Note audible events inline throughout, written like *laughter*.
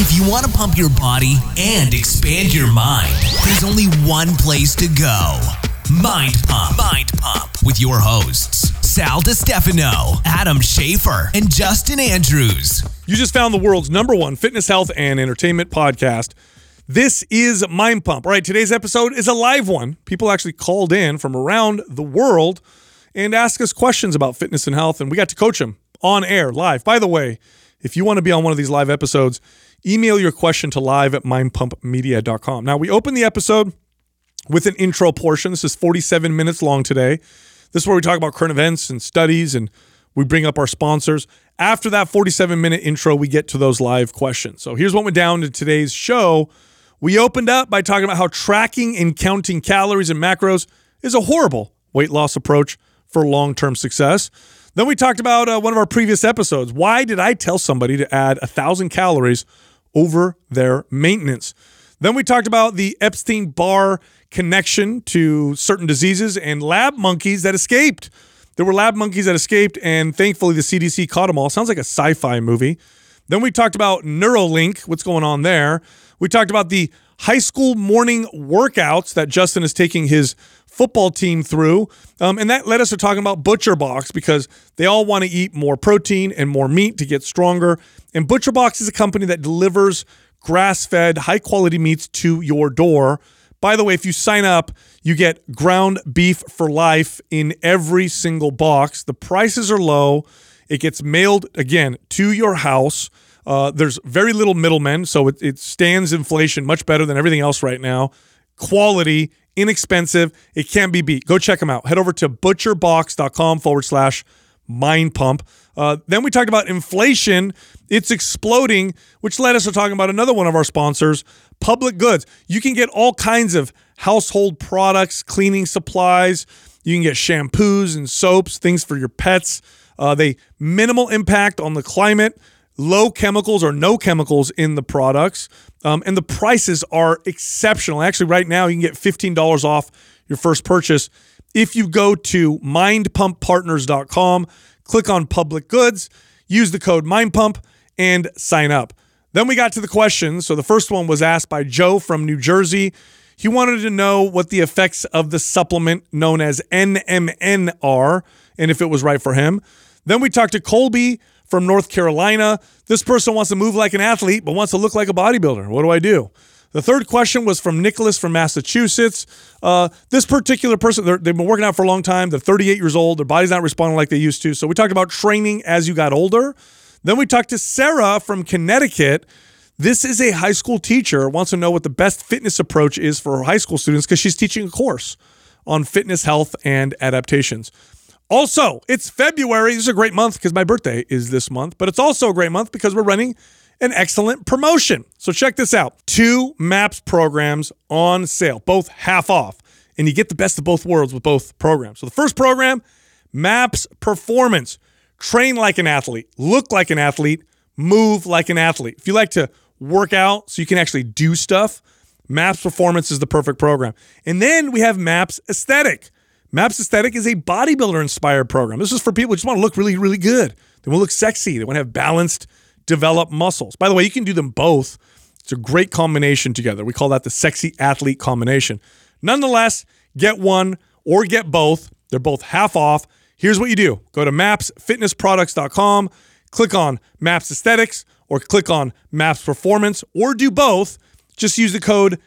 If you want to pump your body and expand your mind, there's only one place to go Mind Pump. Mind Pump with your hosts, Sal DiStefano, Adam Schafer, and Justin Andrews. You just found the world's number one fitness, health, and entertainment podcast. This is Mind Pump. All right, today's episode is a live one. People actually called in from around the world and asked us questions about fitness and health, and we got to coach them on air, live. By the way, if you want to be on one of these live episodes, email your question to live at mindpumpmedia.com. Now, we open the episode with an intro portion. This is 47 minutes long today. This is where we talk about current events and studies and we bring up our sponsors. After that 47 minute intro, we get to those live questions. So here's what went down to today's show. We opened up by talking about how tracking and counting calories and macros is a horrible weight loss approach for long term success. Then we talked about uh, one of our previous episodes. Why did I tell somebody to add a thousand calories over their maintenance? Then we talked about the Epstein Barr connection to certain diseases and lab monkeys that escaped. There were lab monkeys that escaped, and thankfully the CDC caught them all. Sounds like a sci fi movie. Then we talked about Neuralink, what's going on there. We talked about the high school morning workouts that Justin is taking his football team through. Um, and that led us to talking about Butcher Box because they all want to eat more protein and more meat to get stronger. And Butcher Box is a company that delivers grass fed, high quality meats to your door. By the way, if you sign up, you get ground beef for life in every single box. The prices are low. It gets mailed again to your house. Uh, there's very little middlemen, so it, it stands inflation much better than everything else right now. Quality, inexpensive, it can't be beat. Go check them out. Head over to butcherbox.com forward slash mind pump. Uh, then we talked about inflation. It's exploding, which led us to talking about another one of our sponsors, Public Goods. You can get all kinds of household products, cleaning supplies. You can get shampoos and soaps, things for your pets. Uh, they minimal impact on the climate, low chemicals or no chemicals in the products, um, and the prices are exceptional. Actually, right now you can get fifteen dollars off your first purchase if you go to mindpumppartners.com, click on public goods, use the code mindpump, and sign up. Then we got to the questions. So the first one was asked by Joe from New Jersey. He wanted to know what the effects of the supplement known as NMN are and if it was right for him. Then we talked to Colby from North Carolina. This person wants to move like an athlete but wants to look like a bodybuilder. What do I do? The third question was from Nicholas from Massachusetts. Uh, this particular person, they've been working out for a long time. They're 38 years old. Their body's not responding like they used to. So we talked about training as you got older. Then we talked to Sarah from Connecticut. This is a high school teacher, wants to know what the best fitness approach is for her high school students because she's teaching a course on fitness, health, and adaptations. Also, it's February. This is a great month because my birthday is this month, but it's also a great month because we're running an excellent promotion. So check this out two MAPS programs on sale, both half off. And you get the best of both worlds with both programs. So the first program, MAPS Performance. Train like an athlete, look like an athlete, move like an athlete. If you like to work out so you can actually do stuff, MAPS Performance is the perfect program. And then we have MAPS Aesthetic. MAPS Aesthetic is a bodybuilder inspired program. This is for people who just want to look really, really good. They want to look sexy. They want to have balanced, developed muscles. By the way, you can do them both. It's a great combination together. We call that the sexy athlete combination. Nonetheless, get one or get both. They're both half off. Here's what you do go to mapsfitnessproducts.com, click on Maps Aesthetics, or click on Maps Performance, or do both. Just use the code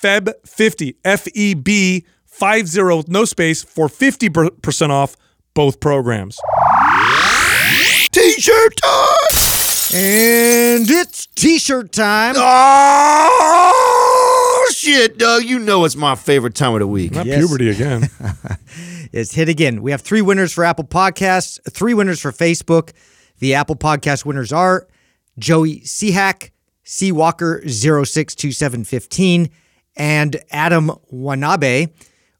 FEB50, F E B 50, no space, for 50% off both programs. T shirt time! And it's t-shirt time. Oh, shit, Doug. You know it's my favorite time of the week. Not Yes. puberty again. *laughs* It's hit again. We have three winners for Apple Podcasts, three winners for Facebook. The Apple Podcast winners are Joey Seahack, C Walker 062715, and Adam Wanabe.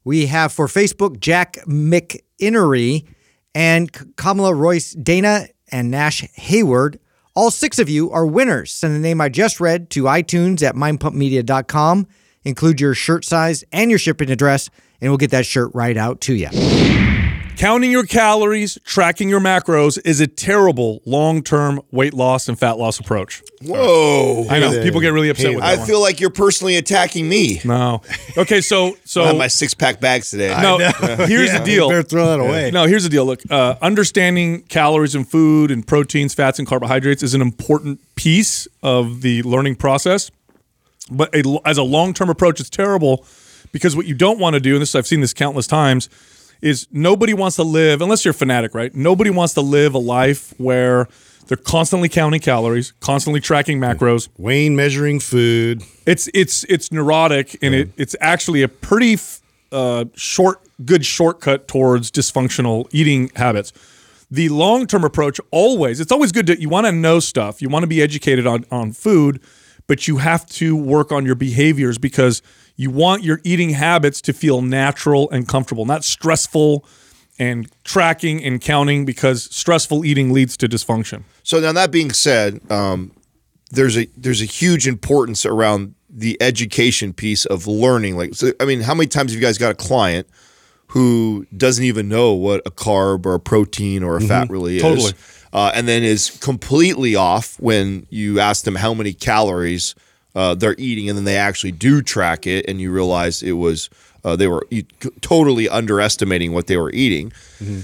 We have for Facebook Jack McInnery and Kamala Royce Dana and Nash Hayward. All six of you are winners. Send the name I just read to iTunes at mindpumpmedia.com. Include your shirt size and your shipping address, and we'll get that shirt right out to you. Counting your calories, tracking your macros is a terrible long-term weight loss and fat loss approach. Whoa. I know people get really upset with that I one. feel like you're personally attacking me. no. Okay, so so I have my six pack bags today. no. *laughs* Here's the deal. You Better throw that away. No, here's the deal. Look, uh, understanding calories in food and proteins, fats, and carbohydrates is an important piece of the learning process. But a, as a long term approach, it's terrible because what you don't want to do, and this I've seen this countless times, is nobody wants to live unless you're a fanatic, right? Nobody wants to live a life where they're constantly counting calories, constantly tracking macros. Weighing, measuring food. It's it's it's neurotic, and it it's actually a pretty uh, short, good shortcut towards dysfunctional eating habits. The long term approach always it's always good to you want to know stuff, you want to be educated on on food, but you have to work on your behaviors because you want your eating habits to feel natural and comfortable, not stressful and tracking and counting because stressful eating leads to dysfunction. So now that being said, um, there's a there's a huge importance around the education piece of learning. Like, so, I mean, how many times have you guys got a client who doesn't even know what a carb or a protein or a fat really is? Totally. Uh, and then is completely off when you ask them how many calories uh, they're eating, and then they actually do track it, and you realize it was uh, they were e- totally underestimating what they were eating.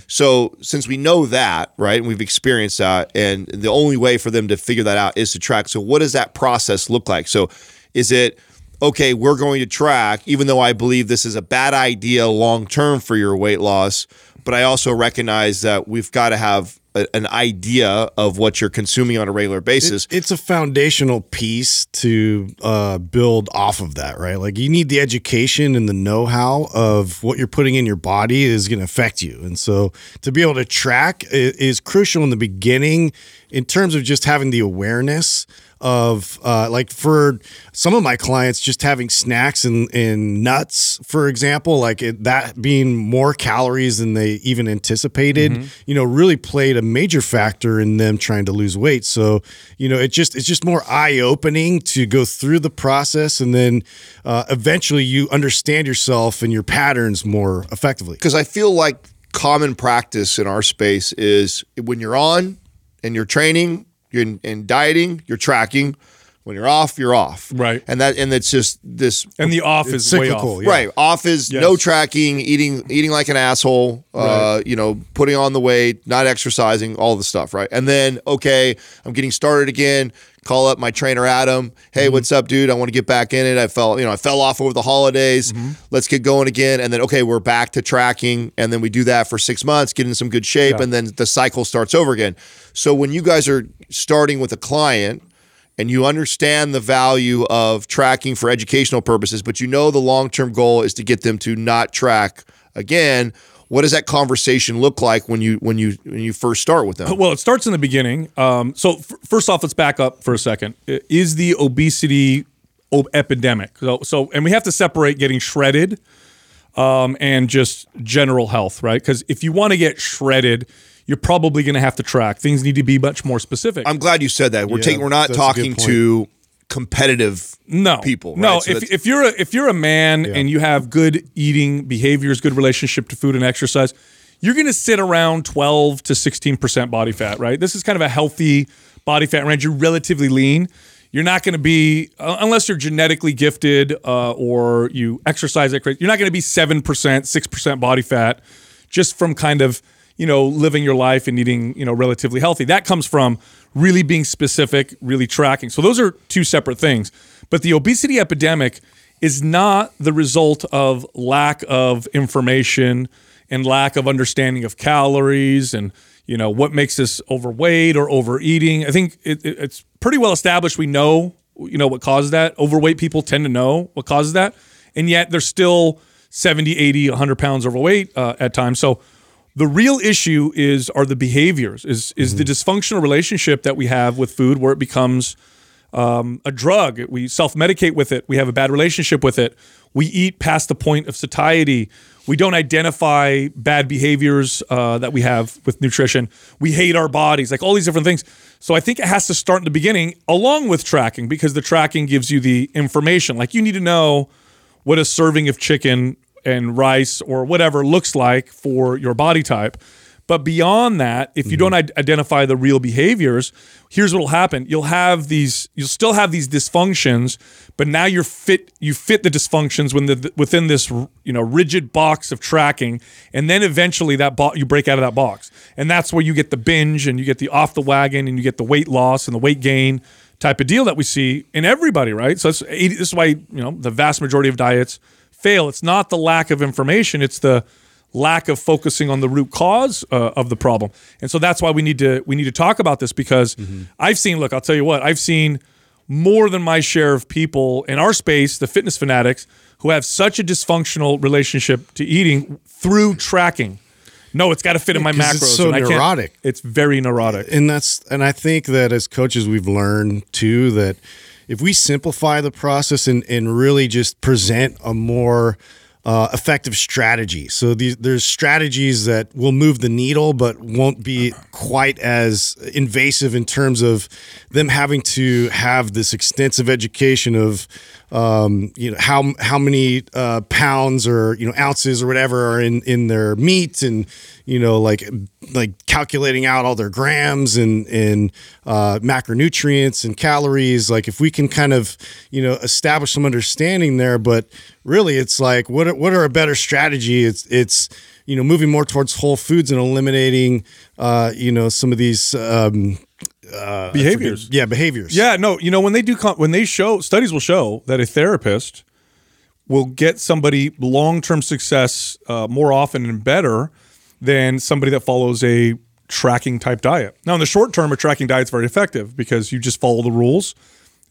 So since we know that, right, and we've experienced that, and the only way for them to figure that out is to track. So what does that process look like? So is it okay? We're going to track, even though I believe this is a bad idea long term for your weight loss, but I also recognize that we've got to have a, an idea of what you're consuming on a regular basis. It's a foundational piece to uh, build off of that, right? Like you need the education and the know-how of what you're putting in your body is going to affect you, and so to be able to track is crucial in the beginning in terms of just having the awareness of uh, like for some of my clients just having snacks and, and nuts for example like it, that being more calories than they even anticipated you know really played a major factor in them trying to lose weight. So you know it just it's just more eye-opening to go through the process and then uh, eventually you understand yourself and your patterns more effectively. Because I feel like common practice in our space is when you're on and you're training, you're in, in dieting, you're tracking. When you're off, you're off. Right. And that and it's just this And the off is way cyclical, off. yeah. right. Off is Yes. no tracking, eating eating like an asshole, uh, you know, putting on the weight, not exercising, all the stuff, right? And then okay, I'm getting started again. Call up my trainer Adam. Hey, Mm-hmm. what's up, dude? I want to get back in it. I fell, you know, I fell off over the holidays. Mm-hmm. Let's get going again. And then okay, we're back to tracking, and then we do that for six months, get in some good shape, Yeah. and then the cycle starts over again. So when you guys are starting with a client and you understand the value of tracking for educational purposes, but you know the long term goal is to get them to not track again. What does that conversation look like when you when you when you first start with them? Well, it starts in the beginning. Um, so f- first off, let's back up for a second. Is the obesity o- epidemic? So, so, and we have to separate getting shredded um, and just general health, right? Because if you want to get shredded, you're probably going to have to track. Things need to be much more specific. I'm glad you said that. We're Yeah, taking we're not that's a good talking to competitive no people. No, right? So if, if you're a if you're a man and you have good eating behaviors, good relationship to food and exercise, you're going to sit around 12 to 16 percent body fat. Right. This is kind of a healthy body fat range. You're relatively lean. You're not going to be uh, unless you're genetically gifted uh, or you exercise at crazy. You're not going to be seven percent, six percent body fat just from kind of you know living your life and eating you know relatively healthy. That comes from really being specific, really tracking. So those are two separate things. But the obesity epidemic is not the result of lack of information and lack of understanding of calories and you know what makes us overweight or overeating. I think it, it- it's pretty well established. We know you know what causes that. Overweight people tend to know what causes that, and yet they're still 70, 80, 100 pounds overweight uh, at times. So the real issue is are the behaviors is is the dysfunctional relationship that we have with food where it becomes um, a drug. We self-medicate with it. We have a bad relationship with it. We eat past the point of satiety. We don't identify bad behaviors uh, that we have with nutrition. We hate our bodies like all these different things. So i think it has to start in the beginning along with tracking because the tracking gives you the information. Like you need to know what a serving of chicken and rice or whatever looks like for your body type. But beyond that, if you don't Mm-hmm. identify the real behaviors, here's what'll happen. You'll have these you'll still have these dysfunctions, but now you're fit you fit the dysfunctions when the, within this you know rigid box of tracking and then eventually that bo- you break out of that box. And that's where you get the binge and you get the off the wagon and you get the weight loss and the weight gain type of deal that we see in everybody, right? So that's this is why, you know, the vast majority of diets fail. It's not the lack of information, it's the lack of focusing on the root cause uh, of the problem. And so that's why we need to we need to talk about this because I've seen look, I'll tell you what, I've seen more than my share of people in our space, the fitness fanatics, who have such a dysfunctional relationship to eating through tracking. No, it's got to fit in my macros. it's so and I can't- neurotic. It's very neurotic. and that's and I think that as coaches we've learned too that if we simplify the process and and really just present a more uh, effective strategy. So these there's strategies that will move the needle, but won't be quite as invasive in terms of them having to have this extensive education of um, you know how how many uh, pounds or you know ounces or whatever are in in their meat and you know like like calculating out all their grams and and uh, macronutrients and calories. Like if we can kind of you know establish some understanding there but really it's like what are, what are a better strategy? It's it's you know moving more towards whole foods and eliminating uh, you know some of these um, Behaviors. yeah behaviors Yeah, no, you know when they do con- when they show studies will show that a therapist will get somebody long-term success uh, more often and better than somebody that follows a tracking type diet. Now in the short term a tracking diet is very effective because you just follow the rules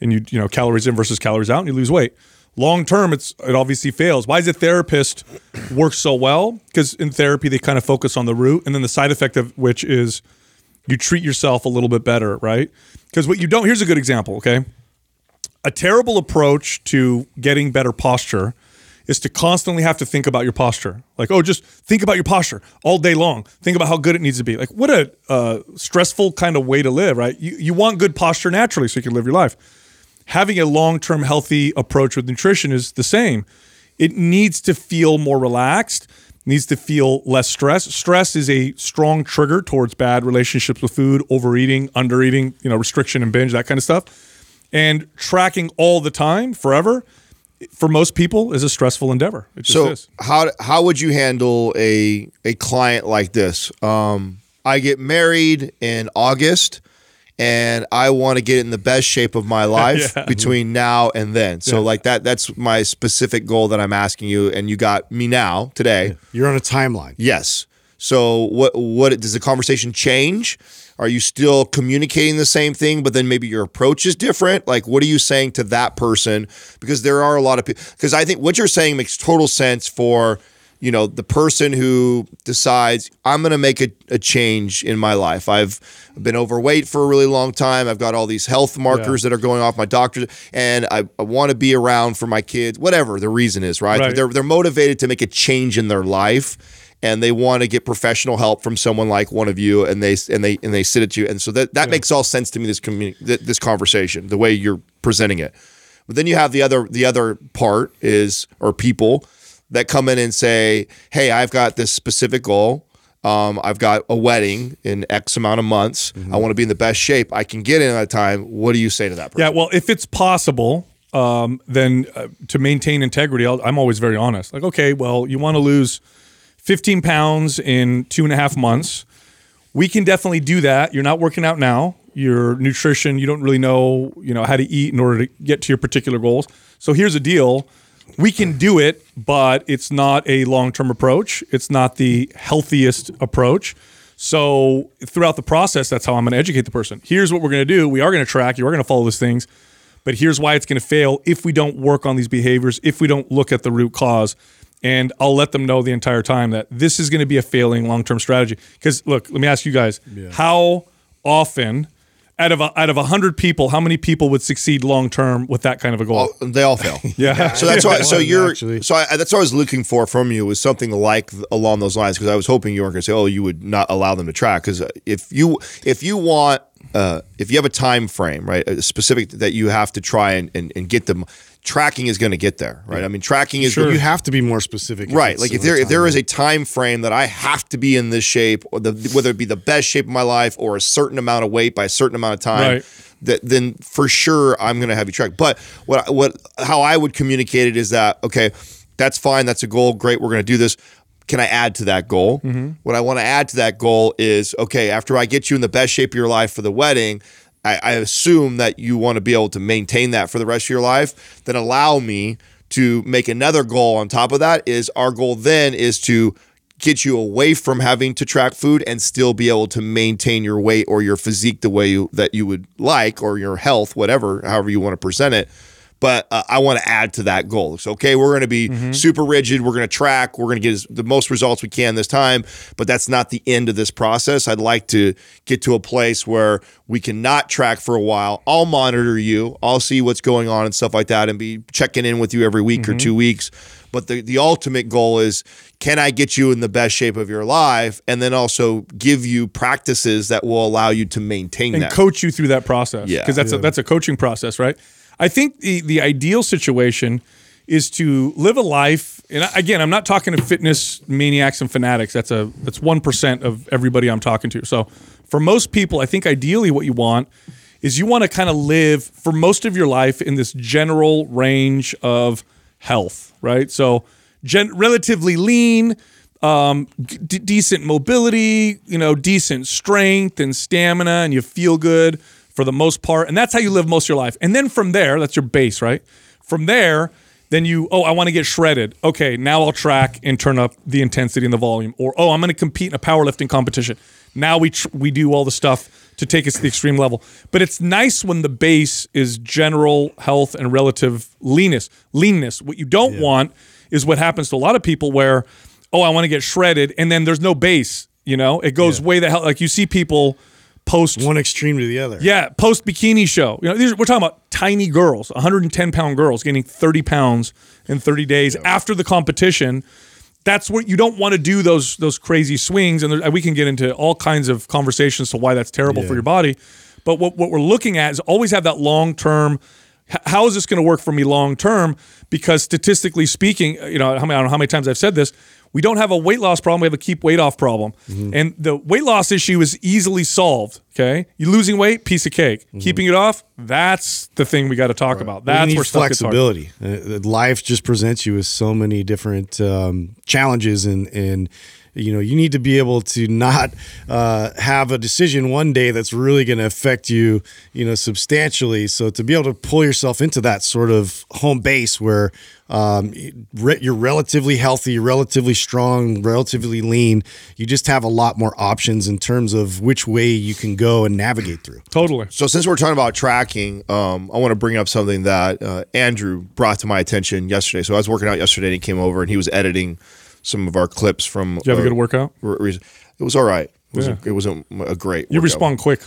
and you you know calories in versus calories out and you lose weight. Long term it's it obviously fails. Why does a therapist work so well? Because in therapy they kind of focus on the root and then the side effect of which is you treat yourself a little bit better, right? Because what you don't, here's a good example, okay? A terrible approach to getting better posture is to constantly have to think about your posture. Like, oh, just think about your posture all day long. Think about how good it needs to be. Like, what a uh, stressful kind of way to live, right? You, you want good posture naturally so you can live your life. Having a long term healthy approach with nutrition is the same. It needs to feel more relaxed, needs to feel less stress. Stress is a strong trigger towards bad relationships with food, overeating, undereating, you know, restriction and binge, that kind of stuff. And tracking all the time, forever, for most people is a stressful endeavor. It just So is. how how would you handle a a client like this? Um, I get married in August, and I want to get in the best shape of my *laughs* life between now and then. So like that that's my specific goal that I'm asking you, and you got me now today. you're on a timeline Yes. So what what does the conversation change? Are you still communicating the same thing, but then maybe your approach is different? Like, what are you saying to that person? Because there are a lot of people. Because I think what you're saying makes total sense for you know the person who decides I'm going to make a, a change in my life. I've been overweight for a really long time. I've got all these health markers that are going off my doctor, and I, I want to be around for my kids. Whatever the reason is, right? Right. They're they're motivated to make a change in their life and they want to get professional help from someone like one of you and they and they and they sit at you and so that that makes all sense to me this communi- th- this conversation the way you're presenting it but then you have the other the other part is or people that come in and say hey I've got this specific goal um, I've got a wedding in X amount of months. I want to be in the best shape I can get in at that time. What do you say to that person? Yeah, well, if it's possible, um, then uh, to maintain integrity, I'll, I'm always very honest. Like, okay, well, you want to lose 15 pounds in two and a half months. We can definitely do that. You're not working out now. Your nutrition, you don't really know, you know, how to eat in order to get to your particular goals. So here's a deal. We can do it, but it's not a long-term approach. It's not the healthiest approach. So throughout the process, that's how I'm going to educate the person. Here's what we're going to do. We are going to track. You are going to follow these things, but here's why it's going to fail if we don't work on these behaviors. If we don't look at the root cause, and I'll let them know the entire time that this is going to be a failing long-term strategy. Because look, let me ask you guys: How often, out of a, out of hundred people, how many people would succeed long-term with that kind of a goal? Oh, they all fail. *laughs* yeah. So that's why. *laughs* So you're. actually. So I, that's what I was looking for from you was something like along those lines because I was hoping you weren't going to say, "Oh, you would not allow them to track." Because if you if you want uh, if you have a time frame, right, a specific that you have to try and, and, and get them, tracking is going to get there, right? I mean, tracking is You have to be more specific. right. Like if in there a if there time a time frame that I have to be in this shape, or the whether it be the best shape of my life or a certain amount of weight by a certain amount of time, Right. that then for sure I'm going to have you track. But what what how I would communicate it is that okay, that's fine, that's a goal, great, we're going to do this. Can I add to that goal? Mm-hmm. What I want to add to that goal is okay, after I get you in the best shape of your life for the wedding, I, I assume that you want to be able to maintain that for the rest of your life. Then allow me to make another goal on top of that. Is our goal then is to get you away from having to track food and still be able to maintain your weight or your physique the way you, that you would like or your health, whatever, however you want to present it. But uh, I want to add to that goal. So, okay, we're going to be super rigid. We're going to track. We're going to get as, the most results we can this time. But that's not the end of this process. I'd like to get to a place where we cannot track for a while. I'll monitor you. I'll see what's going on and stuff like that, and be checking in with you every week or two weeks. But the, the ultimate goal is can I get you in the best shape of your life and then also give you practices that will allow you to maintain and that? coach you through that process. Yeah. because that's a, that's a coaching process, right? I think the the ideal situation is to live a life. And again, I'm not talking to fitness maniacs and fanatics. That's a that's one percent of everybody I'm talking to. So for most people, I think ideally what you want is you want to kind of live for most of your life in this general range of health, right? So gen- relatively lean, um, d- decent mobility, you know, decent strength and stamina, and you feel good for the most part. And that's how you live most of your life. And then from there, that's your base, right? From there, then you, oh, I want to get shredded. Okay, now I'll track and turn up the intensity and the volume. Or, oh, I'm going to compete in a powerlifting competition. Now we tr- we do all the stuff to take us to the extreme level. But it's nice when the base is general health and relative leanness. Leanness. What you don't want is what happens to a lot of people where, oh, I want to get shredded, and then there's no base. You know, it goes way the hell. Like you see people post one extreme to the other. yeah, post bikini show. You know, these, we're talking about tiny girls, 110 pound girls gaining 30 pounds in 30 days after the competition. That's what you don't want to do those those crazy swings, and there, we can get into all kinds of conversations to why that's terrible for your body. But what what we're looking at is always have that long term. How is this going to work for me long term? Because statistically speaking, you know, how many, I don't know how many times I've said this. We don't have a weight loss problem. We have a keep weight off problem. And the weight loss issue is easily solved. Okay. You're losing weight, piece of cake. Keeping it off, that's the thing we got to talk about. That's where stuff gets hard. flexibility. Uh, life just presents you with so many different um, challenges, and and you know you need to be able to not uh, have a decision one day that's really going to affect you, you know, substantially. So to be able to pull yourself into that sort of home base where um, re- you're relatively healthy, relatively strong, relatively lean, you just have a lot more options in terms of which way you can go and navigate through. Totally. So since we're talking about tracking, um, I want to bring up something that uh, Andrew brought to my attention yesterday. So I was working out yesterday, and he came over and he was editing some of our clips from. Did you have a uh, good workout? re- It was all right. It wasn't. Yeah. It wasn't a great. You workout. respond quick.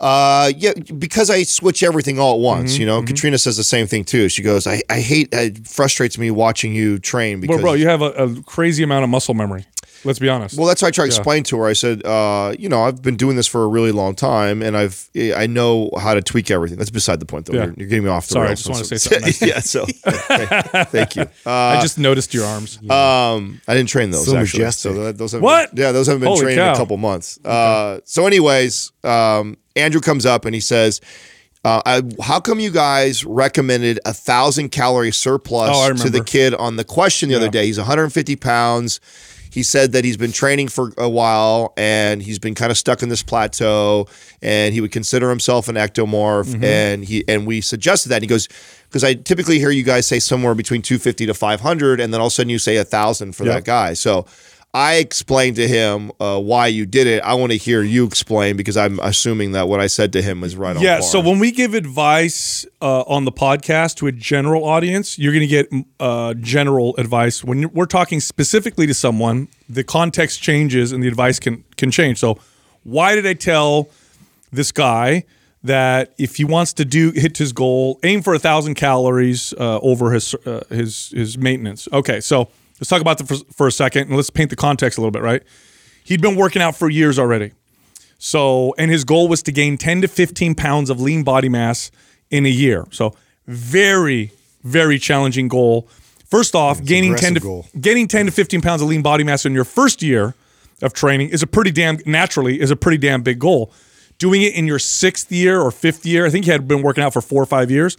Uh, yeah, because I switch everything all at once. Mm-hmm, you know, Katrina says the same thing too. She goes, "I, I hate. It frustrates me watching you train because." Bro, bro, you have a, a crazy amount of muscle memory. Let's be honest. Well, that's what I try to explain to her. I said, uh, you know, I've been doing this for a really long time, and I've I know how to tweak everything. That's beside the point, though. Yeah. You're, you're getting me off the Sorry, I just want to say something *laughs* yeah. So, yeah, thank you. *laughs* Uh, I just noticed your arms. um, I didn't train those So actually. majestic. So that, those haven't What? Been, yeah, those haven't been Holy trained in a couple months. Uh, so, anyways, um, Andrew comes up and he says. Uh, I, how come you guys recommended a thousand calorie surplus Oh, to the kid on the question the other day? He's 150 pounds. He said that he's been training for a while and he's been kind of stuck in this plateau and he would consider himself an ectomorph Mm-hmm. and he and we suggested that and he goes because I typically hear you guys say somewhere between 250 to 500 and then all of a sudden you say a thousand for Yep. that guy so I explained to him uh, why you did it. I want to hear you explain because I'm assuming that what I said to him was right on. Yeah. So when we give advice uh, on the podcast to a general audience, you're going to get uh, general advice. When we're talking specifically to someone, the context changes and the advice can can change. So why did I tell this guy that if he wants to do hit his goal, aim for a thousand calories uh, over his uh, his his maintenance? Okay. So let's talk about that for, for a second and let's paint the context a little bit. Right. He'd been working out for years already. So, and his goal was to gain 10 to 15 pounds of lean body mass in a year. So, very, very challenging goal. First off, gaining 10 to goal. getting 10 to 15 pounds of lean body mass in your first year of training is a pretty damn naturally is a pretty damn big goal. Doing it in your sixth year or fifth year, I think he had been working out for four or five years.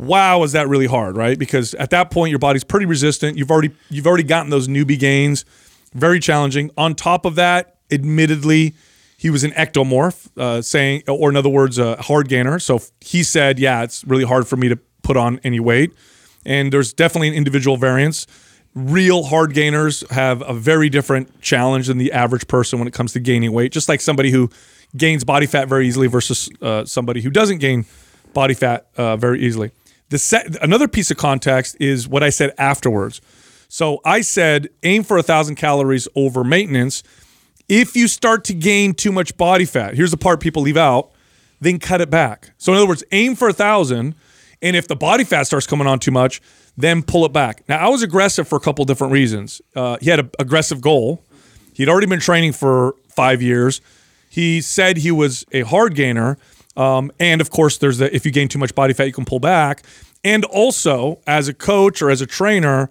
Wow, is that really hard, right? Because at that point your body's pretty resistant. You've already you've already gotten those newbie gains. Very challenging. On top of that, admittedly, he was an ectomorph, uh, saying, or in other words, a hard gainer. So he said, "Yeah, it's really hard for me to put on any weight." And there's definitely an individual variance. Real hard gainers have a very different challenge than the average person when it comes to gaining weight. Just like somebody who gains body fat very easily versus uh, somebody who doesn't gain body fat uh, very easily. The set, another piece of context is what I said afterwards. So I said aim for a thousand calories over maintenance. If you start to gain too much body fat, here's the part people leave out, then cut it back. So in other words, aim for a thousand, and if the body fat starts coming on too much, then pull it back. Now I was aggressive for a couple different reasons. Uh, he had an aggressive goal. He'd already been training for five years. He said he was a hard gainer. Um, and of course, there's the if you gain too much body fat, you can pull back. And also, as a coach or as a trainer,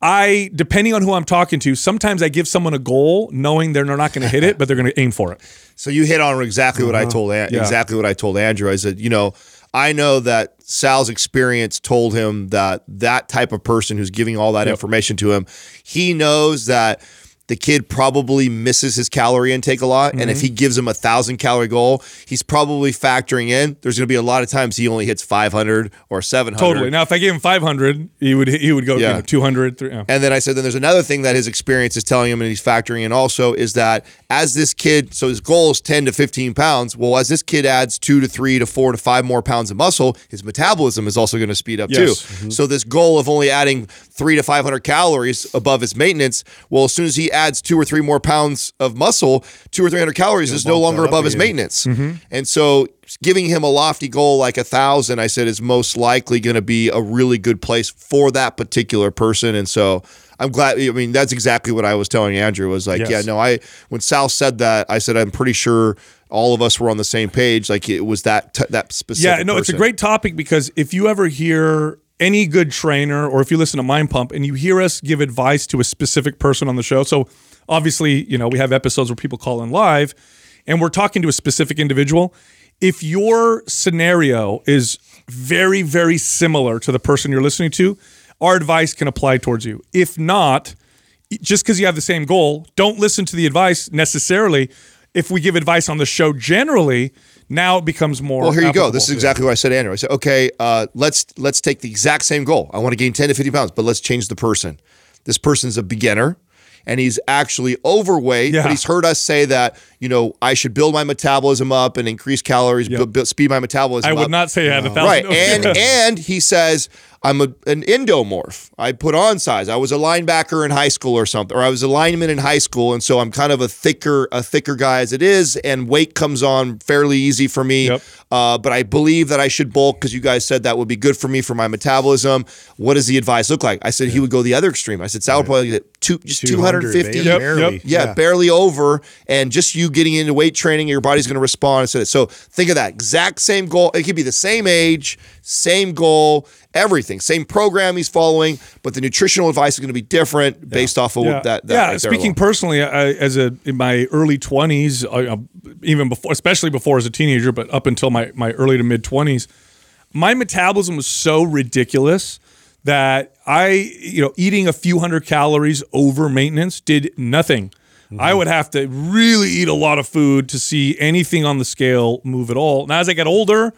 I, depending on who I'm talking to, sometimes I give someone a goal knowing they're not going to hit it, but they're going to aim for it. *laughs* So you hit on exactly what I told An- Uh-huh. Yeah. exactly what I told Andrew. I said, you know, I know that Sal's experience told him that that type of person who's giving all that information to him, he knows that the kid probably misses his calorie intake a lot, and Mm-hmm. if he gives him a thousand calorie goal, he's probably factoring in. There's going to be a lot of times he only hits 500 or 700. Totally. Now, if I gave him 500, he would he would go you know, 200. three- yeah. And then I said, then there's another thing that his experience is telling him and he's factoring in also is that as this kid, so his goal is 10 to 15 pounds. Well, as this kid adds two to three to four to five more pounds of muscle, his metabolism is also going to speed up Yes. too. So this goal of only adding three to 500 calories above his maintenance, well, as soon as he adds two or three more pounds of muscle, two or 300 calories is no longer above his maintenance. Mm-hmm. And so giving him a lofty goal like a thousand, I said, is most likely going to be a really good place for that particular person. And so I'm glad. I mean, that's exactly what I was telling Andrew was like, Yes. yeah, no, I, when Sal said that, I said, I'm pretty sure all of us were on the same page. Like it was that, t- that specific. Yeah, no, it's a great topic because if you ever hear any good trainer or if you listen to Mind Pump and you hear us give advice to a specific person on the show, so obviously, you know, we have episodes where people call in live and we're talking to a specific individual. If your scenario is very, very similar to the person you're listening to, our advice can apply towards you. If not, just because you have the same goal, don't listen to the advice necessarily. If we give advice on the show generally, now it becomes more. Well, here you go. This is exactly what I said Andrew. I said, okay, uh, let's let's take the exact same goal. I want to gain 10 to 50 pounds, but let's change the person. This person's a beginner and he's actually overweight, Yeah. but he's heard us say that, you know, I should build my metabolism up and increase calories, build, build- speed my metabolism I would up. not say I had a thousand. Right. And and he says, I'm a, an endomorph. I put on size. I was a linebacker in high school or something, or I was a lineman in high school, and so I'm kind of a thicker a thicker guy as it is, and weight comes on fairly easy for me. Yep. Uh, but I believe that I should bulk because you guys said that would be good for me for my metabolism. What does the advice look like? I said he would go the other extreme. I said Sal would probably get two, just 250. baby, Yep, barely. yep. Yeah, barely over, and just you getting into weight training, your body's going to respond. So, so think of that exact same goal. It could be the same age, same goal, everything, same program he's following, but the nutritional advice is going to be different based off of yeah, that. that yeah. right speaking personally, I, as a in my early twenties, even before, especially before as a teenager, but up until my my early to mid twenties, my metabolism was so ridiculous that I, you know, eating a few hundred calories over maintenance did nothing. I would have to really eat a lot of food to see anything on the scale move at all. Now, as I got older,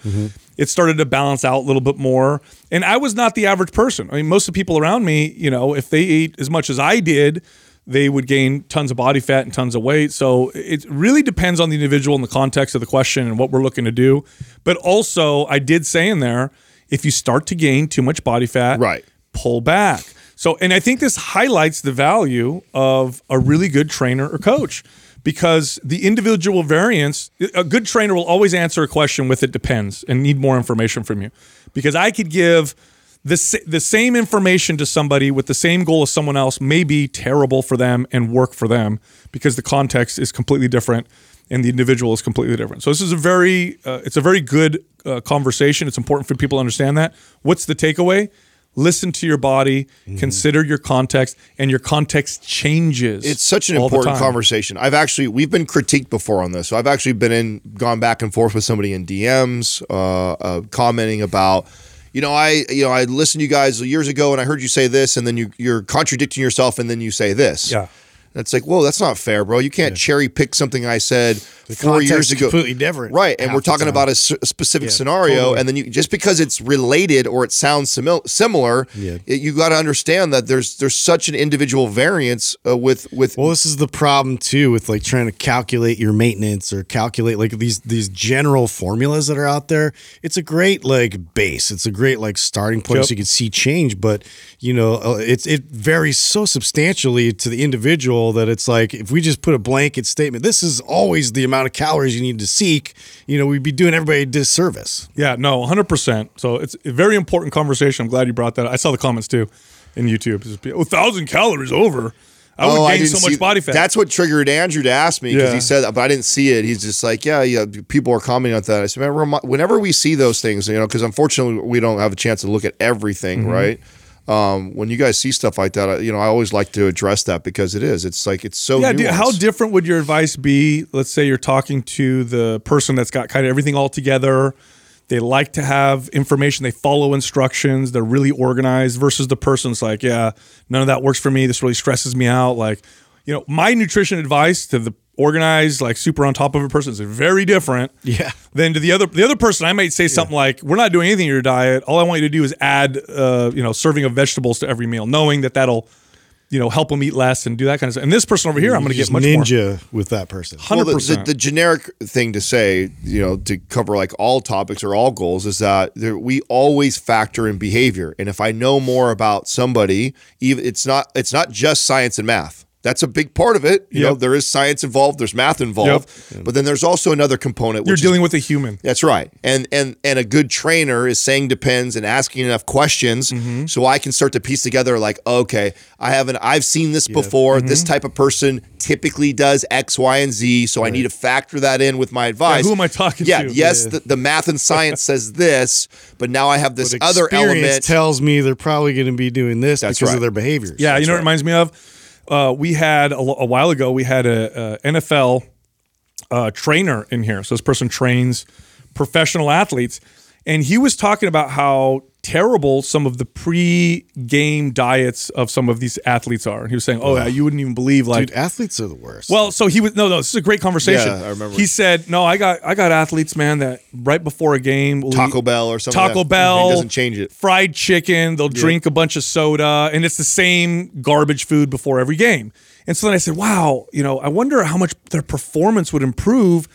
it started to balance out a little bit more. And I was not the average person. I mean, most of the people around me, you know, if they ate as much as I did, they would gain tons of body fat and tons of weight. So it really depends on the individual and the context of the question and what we're looking to do. But also, I did say in there, if you start to gain too much body fat, Right. pull back. So, and I think this highlights the value of a really good trainer or coach because the individual variance, a good trainer will always answer a question with it depends and need more information from you. Because I could give the, the same information to somebody with the same goal as someone else may be terrible for them and work for them because the context is completely different. and the individual is completely different. So this is a very uh, it's a very good uh, conversation. It's important for people to understand that. What's the takeaway? Listen to your body, Mm-hmm. consider your context, and your context changes. It's such an important conversation. I've actually we've been critiqued before on this, so I've actually been in gone back and forth with somebody in DMs, uh, uh, commenting about, you know, I you know I listened to you guys years ago and I heard you say this, and then you you're contradicting yourself, and then you say this. Yeah. It's like, whoa, that's not fair, bro. You can't cherry pick something I said four years ago. completely different right? And we're talking about a, s- a specific Yeah, scenario, totally. and then you just because it's related or it sounds simil- similar, Yeah. it- you got to understand that there's there's such an individual variance uh, with with Well, this is the problem too with like trying to calculate your maintenance or calculate like these these general formulas that are out there. It's a great like base. It's a great like starting point Yep. so you can see change, but you know, uh, it's it varies so substantially to the individual that it's like if we just put a blanket statement, this is always the amount of calories you need to seek, you know, we'd be doing everybody a disservice. Yeah, no, 100%. So it's a very important conversation. I'm glad you brought that. I saw the comments too in YouTube. It's, A thousand calories over. I would Oh, gain didn't so much see- body fat. That's what triggered Andrew to ask me because Yeah. he said, but I didn't see it. He's just like, yeah, yeah. People are commenting on that. I said, whenever we see those things, you know, because unfortunately we don't have a chance to look at everything, Mm-hmm. right? Um, when you guys see stuff like that, I- you know, I always like to address that because it is. It's like it's so. yeah, dude, how different would your advice be? Let's say you're talking to the person that's got kind of everything all together. They like to have information. They follow instructions. They're really organized versus the person's like, yeah, none of that works for me. This really stresses me out. Like, you know, my nutrition advice to the organized, like super on top of a person is very different. Yeah. Then to the other the other person, I might say something like, "We're not doing anything in your diet. All I want you to do is add, uh, you know, serving of vegetables to every meal, knowing that that'll, you know, help them eat less and do that kind of stuff." And this person over here, I'm going to get much more. ninja with that person. Well, the, the, 100%. the generic thing to say, you know, to cover like all topics or all goals is that there, we always factor in behavior. And if I know more about somebody, even it's not it's not just science and math. That's a big part of it. You know, there is science involved, there's math involved, but then there's also another component. You're which is- dealing with a human. that's right. And and and a good trainer is saying depends and asking enough questions Mm-hmm. so I can start to piece together like, okay, I haven't I've seen this before. Mm-hmm. This type of person typically does X, Y, and Z. So I need to factor that in with my advice. who am I talking yeah, to? Yes, The, the math and science says *laughs* this, but now I have this But other element. tells me they're probably going to be doing this That's because right. of their behaviors. Yeah, That's you know what it reminds me of? Uh, we had a, a while ago. We had a, a NFL uh, trainer in here. So this person trains professional athletes, and he was talking about how terrible some of the pre-game diets of some of these athletes are. And he was saying, "Oh yeah, you wouldn't even believe like." Dude, athletes are the worst. Well, so he was no, no. This is a great conversation. Yeah, I remember. He said, "No, I got, I got athletes, man, that right before a game, will Taco eat Bell or something. Taco like. Bell It doesn't change it. Fried chicken. They'll drink a bunch of soda, and it's the same garbage food before every game. And so then I said, "Wow, you know, I wonder how much their performance would improve."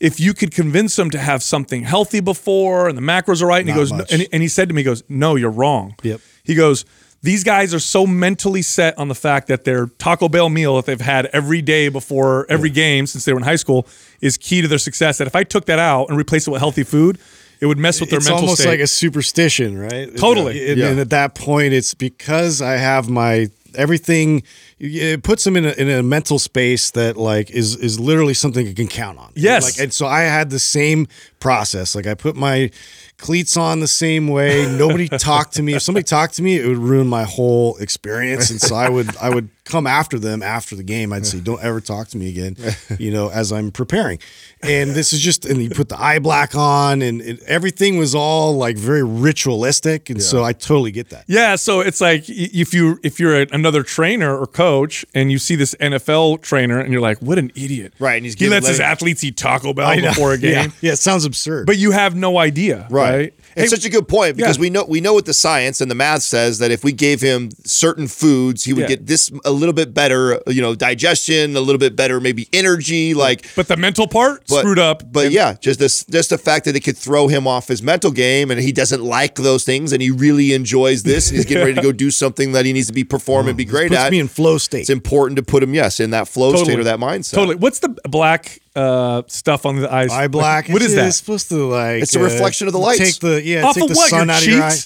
If you could convince them to have something healthy before and the macros are right, and he goes, and, and he said to me, he goes, no, you're wrong. Yep. He goes, these guys are so mentally set on the fact that their Taco Bell meal that they've had every day before every game since they were in high school is key to their success. That if I took that out and replaced it with healthy food, it would mess with their it's mental almost state. like a superstition, right? Totally. Yeah. and at that point, it's because I have my everything. It puts them in a, in a mental space that like is is literally something you can count on. Yes. Like, and so I had the same process. Like I put my cleats on the same way. Nobody talked to me. If somebody talked to me, it would ruin my whole experience. And so I would I would come after them after the game. I'd say, *laughs* "Don't ever talk to me again," *laughs* you know, as I'm preparing. And this is just, and you put the eye black on, and it, everything was all like very ritualistic. And so I totally get that. Yeah, so it's like if you if you're another trainer or coach and you see this NFL trainer and you're like, what an idiot, Right, and he's he lets his athletes eat Taco Bell before a *laughs* game, Yeah, yeah, it sounds absurd. but you have no idea, right? It's Hey, such a good point because yeah. we know we know what the science and the math says that if we gave him certain foods, he would Yeah. get this a little bit better, you know, digestion, a little bit better, maybe energy, like. but the mental part But, screwed up. But yeah, just this, just the fact that it could throw him off his mental game, and he doesn't like those things, and he really enjoys this, and he's getting ready to go do *laughs* something that he needs to be perform and be oh, great puts at. me in flow state. it's important to put him, yes, in that flow state or that mindset. Totally. What's the black uh, stuff on the eyes? eye black. What is it's, that? It's supposed to like. It's a reflection of the lights. Take the yeah. Off take of the what? sun Your out of your eye.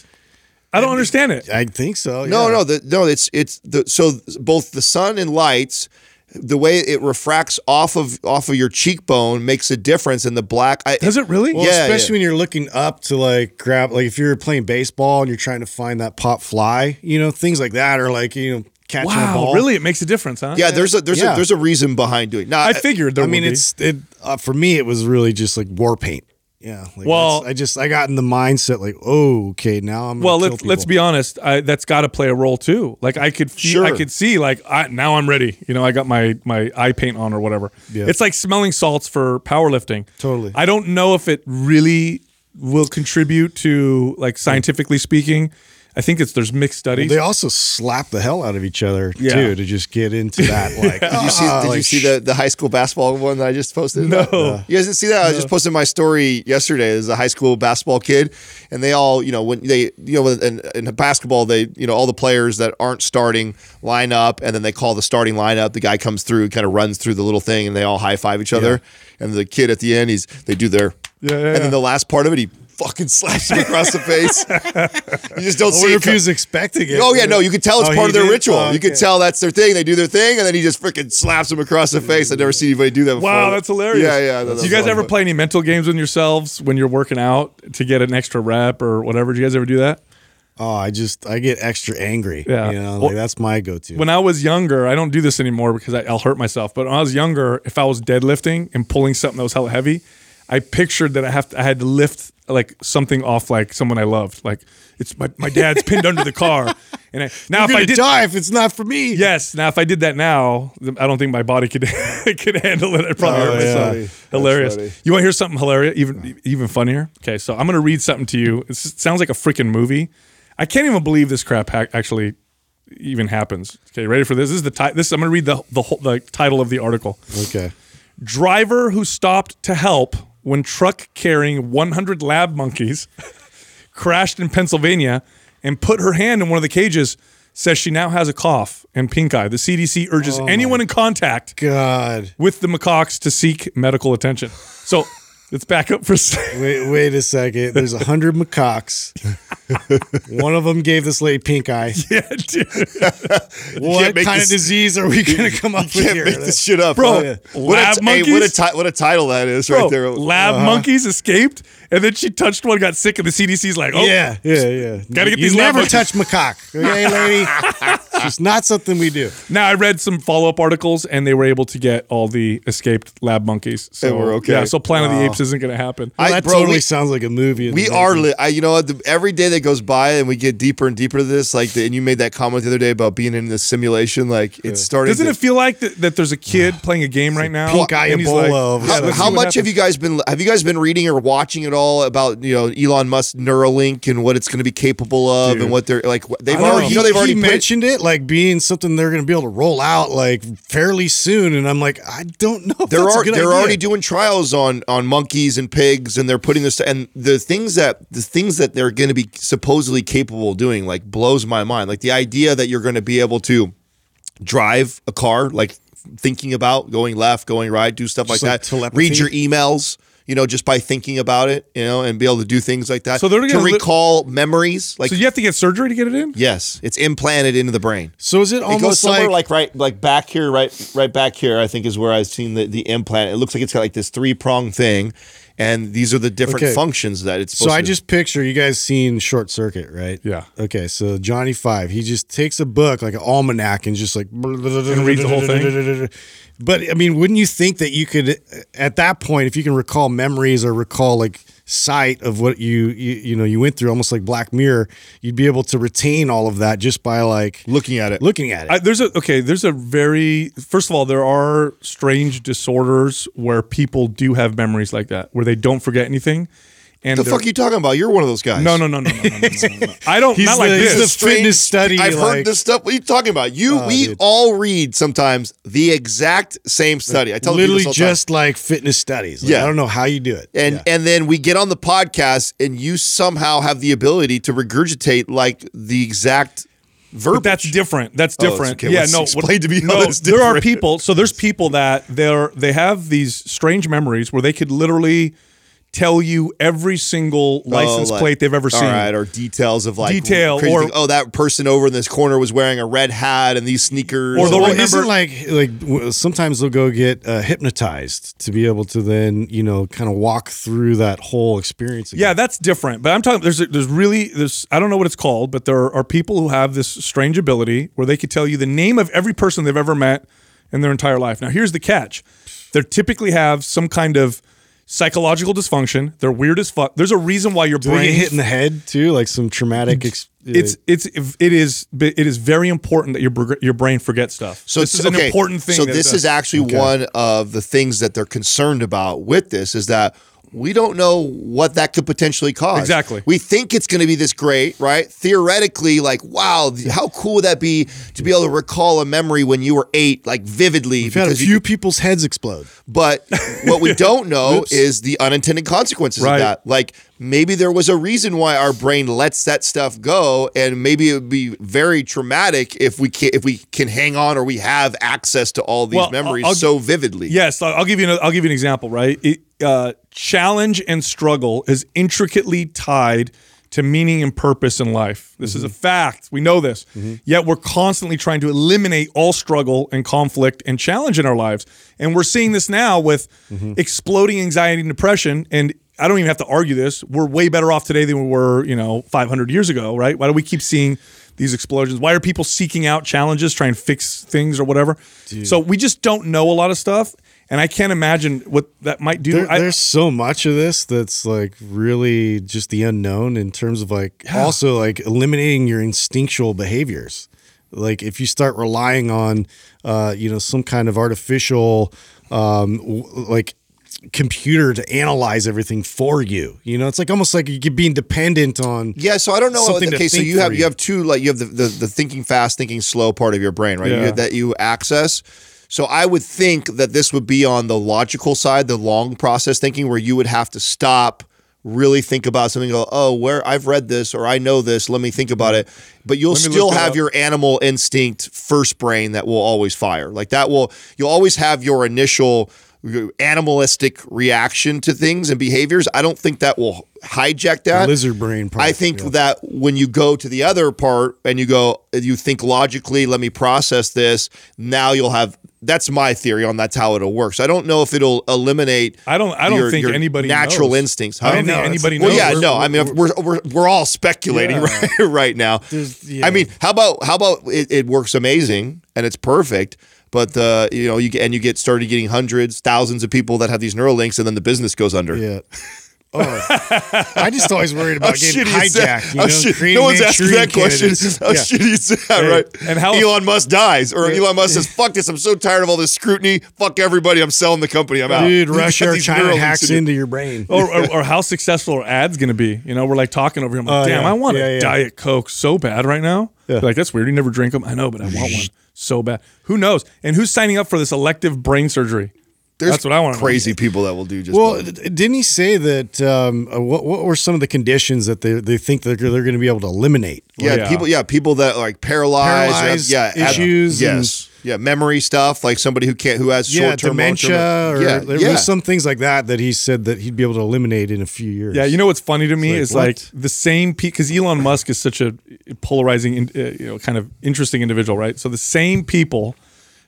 I don't understand it. I think so. No, yeah. no, the, no. It's it's the so both the sun and lights the way it refracts off of off of your cheekbone makes a difference in the black. I, Does it really? Well, Yeah, especially yeah. when you're looking up to like grab, like if you're playing baseball and you're trying to find that pop fly, you know, things like that, or like you know, catching a wow, ball. really? It makes a difference, huh? yeah, there's a there's Yeah. a there's a reason behind doing. Now, I figured there I mean, would be. it's it uh, for me. It was really just like war paint. Yeah. Like Well- I just I got in the mindset like, oh, okay, now I'm. well, let's let's be honest. I, that's got to play a role too. Like I could, feel, I could see like I, now I'm ready. You know, I got my my eye paint on or whatever. Yeah. It's like smelling salts for powerlifting. Totally. I don't know if it really will contribute to like scientifically speaking. I think it's there's mixed studies. They also slap the hell out of each other Yeah. too to just get into that. *laughs* Like, Did you see? ah, Did you see the, the high school basketball one that I just posted? No. you guys didn't see that. I just posted my story yesterday. There's a high school basketball kid, and they all, you know, when they, you know, in, in basketball, they, you know, all the players that aren't starting line up, and then they call the starting lineup. The guy comes through, kind of runs through the little thing, and they all high five each other. And the kid at the end, he's they do their, Yeah, yeah, and yeah. then the last part of it, he fucking slaps him across the face. you just don't I see wonder it. if he was expecting it. Oh yeah, no, you could tell it's Oh, part of their did? ritual. Oh, You could tell that's their thing. They do their thing, and then he just freaking slaps him across the face. I've never seen anybody do that before. Wow, that's hilarious. Yeah, yeah. that- Do you guys awesome. ever play any mental games with yourselves when you're working out to get an extra rep or whatever? Do you guys ever do that? Oh, I just I get extra angry. Yeah. you know, Well- that's my go-to. When I was younger, I don't do this anymore because I, I'll hurt myself. But when I was younger, if I was deadlifting and pulling something that was hella heavy, I pictured that I have to, I had to lift like something off like someone I loved. Like it's my, my dad's pinned under the car. And I, now I'm if I did die if it's not for me. Yes. Now, if I did that now, I don't think my body could *laughs* could handle it. I'd probably Oh, hurt myself. yeah. That's Hilarious. funny. You want to hear something hilarious, even even funnier? Okay, so I'm gonna read something to you. It sounds like a freaking movie. I can't even believe this crap ha- actually even happens. Okay, ready for this? This is the ti- this. I'm gonna read the the whole, the title of the article. Okay. Driver who stopped to help when truck carrying 100 lab monkeys *laughs* crashed in Pennsylvania and put her hand in one of the cages says she now has a cough and pink eye. The CDC urges oh anyone in contact God. with the macaques to seek medical attention. So let's back up for a second. *laughs* Wait, wait a second. There's a hundred macaques. *laughs* One of them gave this lady pink eye. *laughs* Yeah, dude. What make kind this- of disease are we gonna come up with Can't here? make this shit up, Bro, huh? What lab a, t- hey, what a monkeys? ti- what a title that is Bro, right there. lab Uh-huh. monkeys escaped, and then she touched one, got sick, and the CDC's like, "Oh, Yeah, yeah, yeah. Gotta get you these lab never monkeys. touch macaque, okay, lady? it's just not something we do. Now I read some follow up articles, and they were able to get all the escaped lab monkeys. So They were okay. Yeah, so Planet of the Apes isn't going to happen. I- that bro, totally we- sounds like a movie. We are. Li- I, you know, what, the, every day that goes by, and we get deeper and deeper to this. Like, the, and you made that comment the other day about being in the simulation. Like, it's starting. Doesn't to, it feel like that, that there's a kid *sighs* playing a game right now? pink eye and he's Ebola like, How, how see what much have you guys been? Have you guys been reading or watching at all about you know Elon Musk Neuralink and what it's going to be capable of and what they're like? what- They've I don't already, you know, they've already he put it- mentioned it like being something they're going to be able to roll out like fairly soon, and I'm like, I don't know. If They're that's a good they're idea. already doing trials on on monkeys and pigs, and they're putting this and the things that the things that they're going to be supposedly capable of doing like blows my mind. Like the idea that you're going to be able to drive a car, like thinking about going left, going right, do stuff like, like that. telepathy? Read your emails. You know, just by thinking about it, you know, and be able to do things like that. So they're to gonna li- recall memories. Like, So you have to get surgery to get it in? yes, it's implanted into the brain. So is it It goes almost somewhere like, like, right, like back here, right, right back here. I think is where I've seen the, the implant. It looks like it's got like this three prong thing, and these are the different Okay. functions that it's. Supposed to be. So I to just picture you guys seen Short Circuit, right? Yeah. Okay, so Johnny Five, he just takes a book like an almanac and just like and reads the whole thing? But I mean, wouldn't you think that you could, at that point, if you can recall memories or recall like sight of what you you, you know you went through, almost like Black Mirror, you'd be able to retain all of that just by like looking at it. looking at it. I, there's a okay. There's a very first of all, there are strange disorders where people do have memories like that, where they don't forget anything. And the fuck are you talking about? You're one of those guys. No, no, no, no, no, no, no, no, no. I don't. He's not like the- he's this. the fitness study, I've like- heard this stuff. What are you talking about? You, Oh, we dude. all read sometimes the exact same study. I tell Literally this all time. just like fitness studies. Like, Yeah. I don't know how you do it. and Yeah. and then we get on the podcast, and you somehow have the ability to regurgitate like the exact verbiage. But that's different. That's Oh, different. okay. Yeah, Let's no. explain to me how no, that's there are people. So there's people that they're they have these strange memories where they could literally tell you every single license Oh, like- plate they've ever seen. All right, or details of like Detail, crazy or- thing. oh, that person over in this corner was wearing a red hat and these sneakers. Or they'll Well, remember- isn't like like sometimes they'll go get uh, hypnotized to be able to then you know kind of walk through that whole experience. Again. Yeah, that's different. But I'm talking. There's there's really there's I don't know what it's called, but there are people who have this strange ability where they could tell you the name of every person they've ever met in their entire life. Now here's the catch: they typically have some kind of psychological dysfunction. They're weird as fuck. There's a reason why your Do they brain get hit in the head too, like some traumatic. Ex- it's it's it is it is very important that your your brain forgets stuff. So this is okay, an important thing. So this is actually one of the things that they're concerned about with this is that we don't know what that could potentially cause. Exactly. We think it's going to be this great, right? Theoretically, like, wow, how cool would that be to be able to recall a memory when you were eight, like vividly? We've had a few people's heads explode. But what we don't know *laughs* is the unintended consequences Right. of that. Like maybe there was a reason why our brain lets that stuff go, and maybe it would be very traumatic if we can if we can hang on or we have access to all these Well, memories I'll- so vividly. Yes, I'll I'll give you. An, I'll give you an example. Right, it, uh, challenge and struggle is intricately tied to meaning and purpose in life. This is a mm-hmm. fact. We know this. Mm-hmm. Yet we're constantly trying to eliminate all struggle and conflict and challenge in our lives, and we're seeing this now with mm-hmm. exploding anxiety and depression. And I don't even have to argue this. We're way better off today than we were, you know, 500 years ago. Right? Why do we keep seeing? These explosions. Why are people seeking out challenges, trying to fix things or whatever? So we just don't know a lot of stuff, and I can't imagine what that might do. There, I- there's so much of this that's like really just the unknown in terms of like also like eliminating your instinctual behaviors. Like if you start relying on, uh, you know, some kind of artificial, um, w- like computer to analyze everything for you. You know, it's like almost like you're being dependent on. Yeah, so I don't know. Something okay, so you have you. you. have two like you have the, the the thinking fast, thinking slow part of your brain, right? Yeah. You, that you access. So I would think that this would be on the logical side, the long process thinking, where you would have to stop, really think about something. Go, oh, where I've read this or I know this. Let me think about it. But you'll still have up. your animal instinct first brain that will always fire. Like that will you'll always have your initial animalistic reaction to things and behaviors. I don't think that will hijack that lizard brain part, I think yeah. that when you go to the other part and you go, you think logically, let me process this. Now you'll have. That's my theory on that's how it'll work. So I don't know if it'll eliminate. I don't- I don't your- think your anybody natural knows. instincts. I don't huh? think anybody Well, yeah, We're- no. I mean, we're, we're we're all speculating Yeah. right *laughs* right now. yeah. I mean, how about how about it, it works amazing and it's perfect, but the you know you get and you get started getting hundreds, thousands of people that have these neural links, and then the business goes under. Yeah. *laughs* Oh, I just always worried about getting shitty that? hijacked. You know, shit- no one's asking that question. candidates. *laughs* How Yeah. shitty is that, right? and how- Elon Musk dies, or Elon Musk says, *laughs* "Fuck this! I'm so tired of all this scrutiny. Fuck everybody! I'm selling the company. I'm out." Dude, Russia or China hacks into your brain. or, or, or how successful are ads going to be? You know, we're like talking over here. I'm like, Oh, damn, yeah. I want Yeah, a yeah. diet coke so bad right now. Yeah. Like that's weird. You never drink them. I know, but I want one so bad. Who knows? And who's signing up for this elective brain surgery? There's that's what I want. Crazy people that will do just Well, that. didn't he say that? Um, uh, what what were some of the conditions that they, they think that they're, they're going to be able to eliminate? Yeah, yeah. people. Yeah, people that like paralyzed. or have- yeah, have- issues and- yes. Yeah, memory stuff. Like somebody who can't, who has Yeah, short term, dementia, or yeah, there yeah. was some things like that that he said that he'd be able to eliminate in a few years. Yeah, you know what's funny to me like, is what? like the same because Elon Musk is such a polarizing, uh, you know, kind of interesting individual, right? So the same people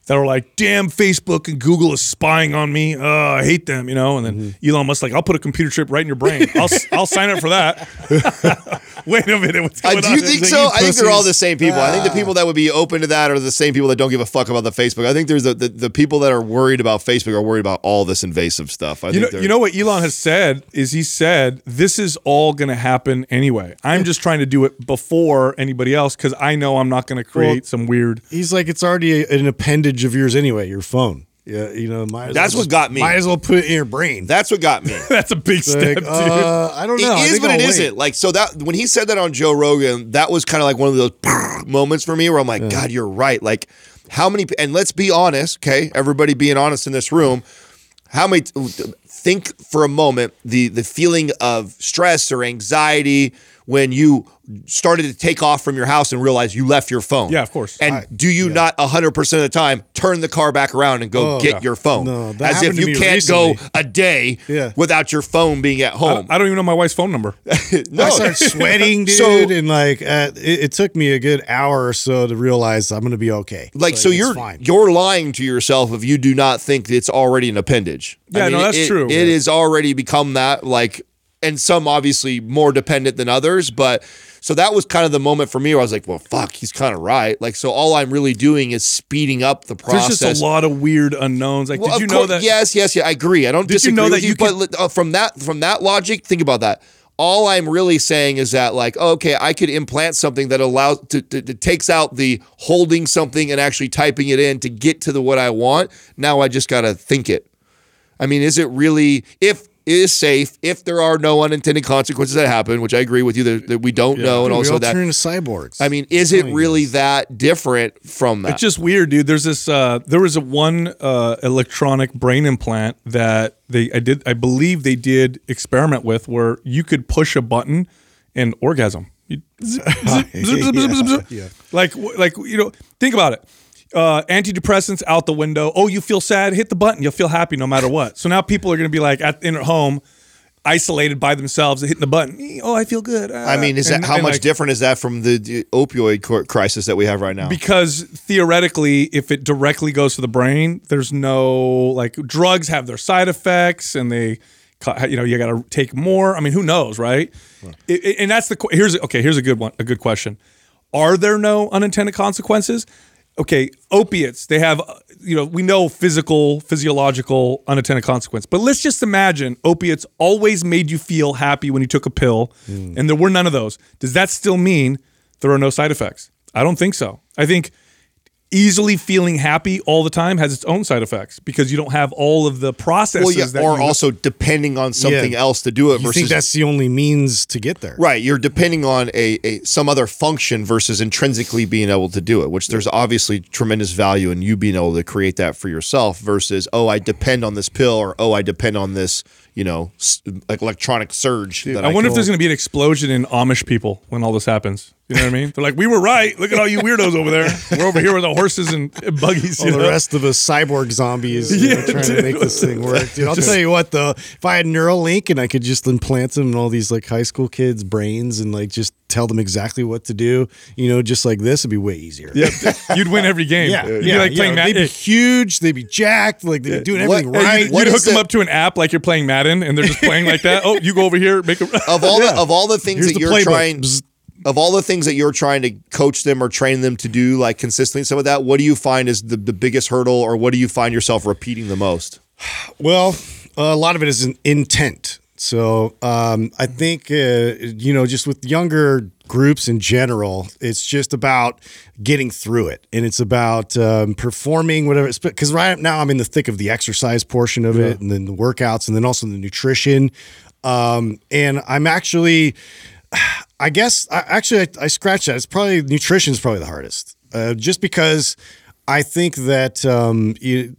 that are like, "Damn, Facebook and Google is spying on me. Oh, I hate them," you know, and then Mm-hmm. Elon Musk like, "I'll put a computer chip right in your brain. I'll s- I'll sign up for that." *laughs* Wait a minute, what's Uh, going do on? you think so? I think they're all the same people. I think the people that would be open to that are the same people that don't give a fuck about the Facebook. I think there's the, the, the people that are worried about Facebook are worried about all this invasive stuff. I You think know, you know what Elon has said is he said this is all going to happen anyway. I'm just trying to do it before anybody else because I know I'm not going to create some weird. he's like it's already a- an appendage of yours anyway. Your phone. Yeah, you know. Might as That's well what just- got me. Might as well put it in your brain. That's what got me. *laughs* That's a big step, Like, dude. uh, I don't It know. I is, think but I'll it wait. isn't. Like so that when he said that on Joe Rogan, that was kind of like one of those *laughs* moments for me where I'm like, God, you're right. Like how many? And let's be honest, okay? Everybody being honest in this room. How many? Think for a moment the the feeling of stress or anxiety when you started to take off from your house and realize you left your phone. Yeah, of course. And do you not 100% of the time turn the car back around and go Oh, get yeah. your phone? No, that As if you can't go a day Yeah. without your phone being at home. I don't even know my wife's phone number. *laughs* no. I started *laughs* sweating, dude, So- and like uh, it, it took me a good hour or so to realize I'm gonna be okay. like so it's you're fine. you're lying to yourself if you do not think it's already an appendage. Yeah, no, that's it, true. It has already become that like and some obviously more dependent than others, but so that was kind of the moment for me where I was like, well, fuck, he's kind of right. Like, so all I'm really doing is speeding up the process. There's just a lot of weird unknowns. Like, Well, did you know course- that? Yes, yes, yeah. I agree. I don't Did you disagree know with that you but uh, from that from that logic, think about that. All I'm really saying is that, like, okay, I could implant something that allows to, to, to takes out the holding something and actually typing it in to get to the what I want. Now I just gotta think it. I mean, is it really if is safe if there are no unintended consequences that happen, which I agree with you that, that we don't know, and we also all that turn into cyborgs. I mean, is it really that different from that? It's just weird, dude. There's this. Uh, there was a one uh, electronic brain implant that they I did. I believe they did experiment with where you could push a button and orgasm. Zip, zip, zip. Yeah. Like like you know, think about it. Uh, antidepressants out the window. Oh, you feel sad? Hit the button. You'll feel happy no matter what. So now people are going to be like at in at home, isolated by themselves, hitting the button. Oh, I feel good. I mean, is that And- how and, much like, different is that from the, the opioid cor- crisis that we have right now? because theoretically if it directly goes to the brain there's no like drugs have their side effects and they you know you got to take more i mean who knows right It- it- and that's the here's okay here's a good one a good question are there no unintended consequences okay opiates they have uh, you know we know physical physiological unintended consequence. But let's just imagine opiates always made you feel happy when you took a pill and there were none of those. Does that still mean there are no side effects? I don't think so. I think easily feeling happy all the time has its own side effects because you don't have all of the processes well, yeah, that also depending on something Yeah. else to do it you versus think that's the only means to get there? right. You're depending on a, a some other function versus intrinsically being able to do it, which there's obviously tremendous value in you being able to create that for yourself versus oh I depend on this pill or oh I depend on this you know like electronic surge. that I wonder if there's going to be an explosion in Amish people when all this happens. You know what I mean? They're like, we were right. Look at all you weirdos over there. We're over here with the horses and buggies. All the know? rest of us cyborg zombies you know, Yeah, trying to make this thing work. Dude, I'll tell you what though, if I had Neuralink and I could just implant them in all these like high school kids' brains and like just tell them exactly what to do, you know, just like this, it'd be way easier. Yeah, you'd win every game. Yeah, You'd yeah, be like yeah. playing They'd be eh. huge. They'd be jacked. Like they'd be doing everything right. You'd What hook them up to an app like you're playing Madden, and they're just playing like that. Oh, you go over here, make a. *laughs* of all the of all the things Here's that the you're playbook. trying Bzz. of all the things that you're trying to coach them or train them to do like consistently some of that what do you find is the, the biggest hurdle or what do you find yourself repeating the most Well, a lot of it is an intent. So um, I think uh, you know, just with younger groups in general, it's just about getting through it, and it's about um, performing whatever. Because right now I'm in the thick of the exercise portion of it, and then the workouts, and then also the nutrition. Um, and I'm actually, I guess, I, actually, I, I scratch that. It's probably nutrition is probably the hardest, uh, just because I think that um, you,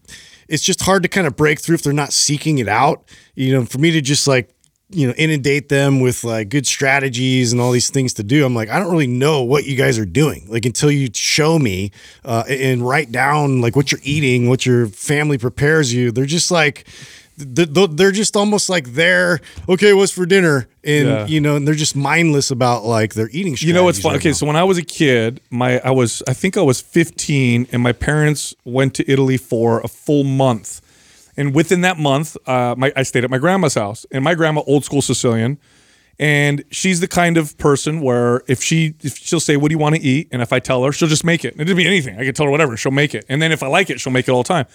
it's just hard to kind of break through if they're not seeking it out. You know, for me to just like you know inundate them with like good strategies and all these things to do i'm like i don't really know what you guys are doing like until you show me uh, and write down like what you're eating what your family prepares you they're just like they're just almost like they're okay what's for dinner and Yeah. you know and they're just mindless about like their eating You know what's fun? right Okay, now. so when I was a kid, my I was I think I was 15, and my parents went to Italy for a full month. And within that month, uh, my I stayed at my grandma's house, and my grandma, old school Sicilian, and she's the kind of person where if she if she'll say, "What do you want to eat?" and if I tell her, she'll just make it. It could be anything. I could tell her whatever. She'll make it, and then if I like it, she'll make it all the time.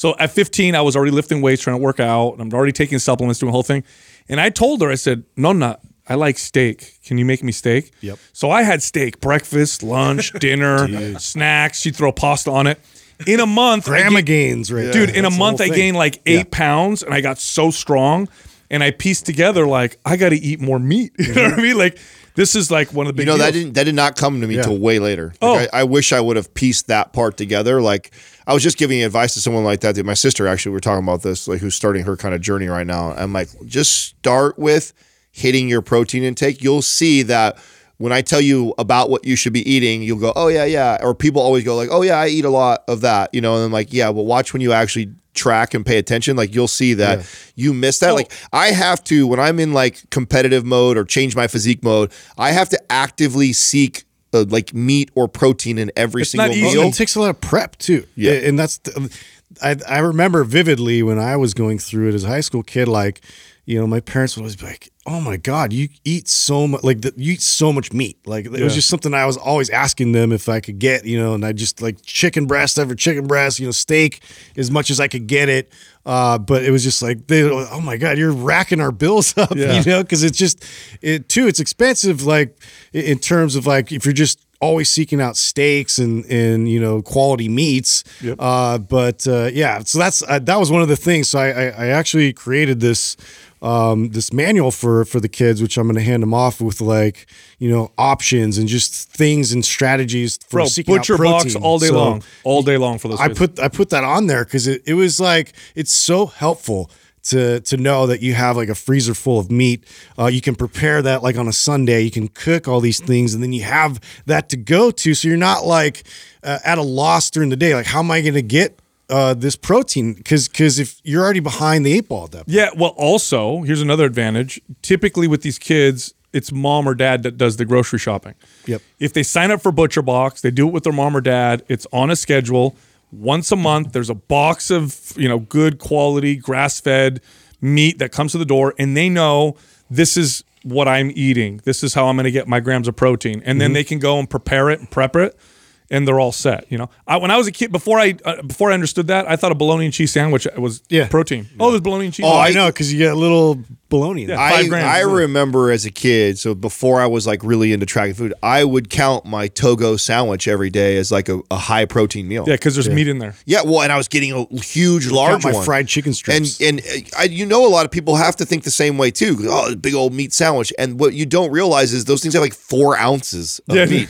So at 15, I was already lifting weights, trying to work out, and I'm already taking supplements, doing the whole thing. And I told her, I said, "Nonna, I like steak. Can you make me steak?" Yep. So I had steak, breakfast, lunch, *laughs* dinner, snacks. She'd throw pasta on it. In a month, grandma ga- gains right dude there. in a month i gained like eight pounds and i got so strong and i pieced together like i gotta eat more meat *laughs* you know what i mm-hmm. mean like this is like one of the big. you big know that didn't that did not come to me Yeah. till way later Oh. I, I wish i would have pieced that part together like i was just giving advice to someone like that that my sister actually we are talking about this like who's starting her kind of journey right now i'm like just start with hitting your protein intake you'll see that when I tell you about what you should be eating, you'll go, "Oh yeah, yeah," or people always go like, "Oh yeah, I eat a lot of that," you know, and I'm like, "Yeah, well, watch when you actually track and pay attention like you'll see that you miss that like i have to when i'm in like competitive mode or change my physique mode i have to actively seek uh, like meat or protein in every It's not single easy. meal It takes a lot of prep too. Yeah. and that's the, I I remember vividly when I was going through it as a high school kid. Like, you know, my parents would always be like, "Oh my god, you eat so much like the, you eat so much meat." Like it was just something I was always asking them if I could get. You know, and I just like chicken breast over chicken breast. You know, steak as much as I could get it. Uh, but it was just like they, oh my god, you're racking our bills *laughs* up. Yeah. You know, because it's just it too. It's expensive. Like in terms of like if you're just always seeking out steaks and and you know quality meats. Yep. Uh, but uh, yeah, so that's uh, that was one of the things. So I I, I actually created this. Um, this manual for for the kids, which I'm going to hand them off with, like you know, options and just things and strategies for Bro, seeking out ButcherBox protein. all day So- long, all day long for those. I put I put that on there because it, it was like it's so helpful to to know that you have like a freezer full of meat. Uh, you can prepare that like on a Sunday. You can cook all these things, and then you have that to go to. So you're not like uh, at a loss during the day. Like, how am I going to get uh, this protein? Because because if you're already behind the eight ball at that point. Yeah, well, also, here's another advantage. Typically, with these kids, it's mom or dad that does the grocery shopping. Yep. If they sign up for ButcherBox, they do it with their mom or dad. It's on a schedule. Once a month, there's a box of you know good quality grass fed meat that comes to the door, and they know this is what I'm eating. This is how I'm going to get my grams of protein, and Mm-hmm. then they can go and prepare it and prep it. And they're all set, you know. I, when I was a kid, before I uh, before I understood that, I thought a bologna and cheese sandwich was Yeah. protein. Oh, there's bologna and cheese. Oh. I know because you get a little bologna. Yeah. I, grams, I yeah. remember as a kid, so before I was like really into tracking food, I would count my Togo sandwich every day as like a, a high protein meal. Yeah, because there's meat in there. Yeah, well, and I was getting a huge, large my one. fried chicken strips. And and uh, I, you know, a lot of people have to think the same way too. Oh, big old meat sandwich. And what you don't realize is those things have like four ounces of Yeah, *laughs* meat.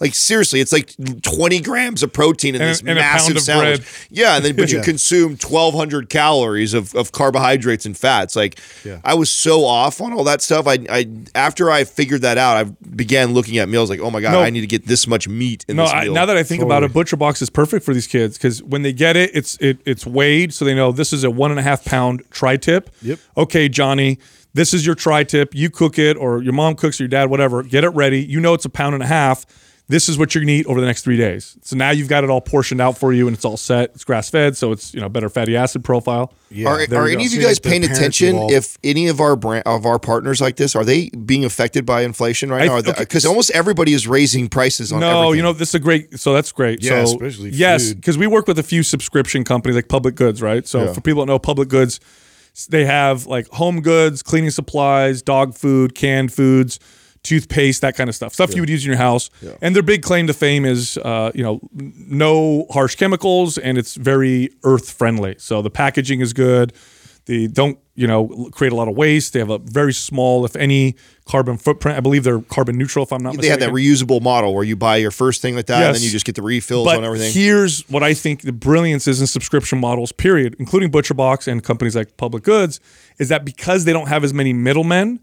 like seriously, it's like twenty grams of protein in And- this and massive sandwich. bread. Yeah, and then but *laughs* you consume twelve hundred calories of, of carbohydrates and fats. Like Yeah. I was so off on all that stuff. I, I after I figured that out, I began looking at meals like, oh my god, No. I need to get this much meat in No, this I, now that I think about it, ButcherBox is perfect for these kids because when they get it, it's it, it's weighed, so they know this is a one and a half pound tri-tip. Yep. Okay, Johnny, this is your tri-tip. You cook it, or your mom cooks, or your dad, whatever. Get it ready. You know it's a pound and a half. This is what you're gonna eat over the next three days. So now you've got it all portioned out for you, and it's all set. It's grass fed, so it's you know better fatty acid profile. Yeah, are are any go. of you guys paying attention involved. if any of our brand of our partners like this are they being affected by inflation right I- now? okay. Because almost everybody is raising prices on No, everything. you know this is a great. So that's great. Yeah, so, especially yes, because we work with a few subscription companies like Public Goods, right? So Yeah. for people that know Public Goods, they have like home goods, cleaning supplies, dog food, canned foods, toothpaste, that kind of stuff, stuff you would use in your house. And their big claim to fame is, uh, you know, no harsh chemicals and it's very earth friendly. So the packaging is good. They don't, you know, create a lot of waste. They have a very small, if any, carbon footprint. I believe they're carbon neutral, if I'm not mistaken. they have that reusable model where you buy your first thing like that and then you just get the refills But on everything. here's what I think the brilliance is in subscription models, period, including ButcherBox and companies like Public Goods, is that because they don't have as many middlemen,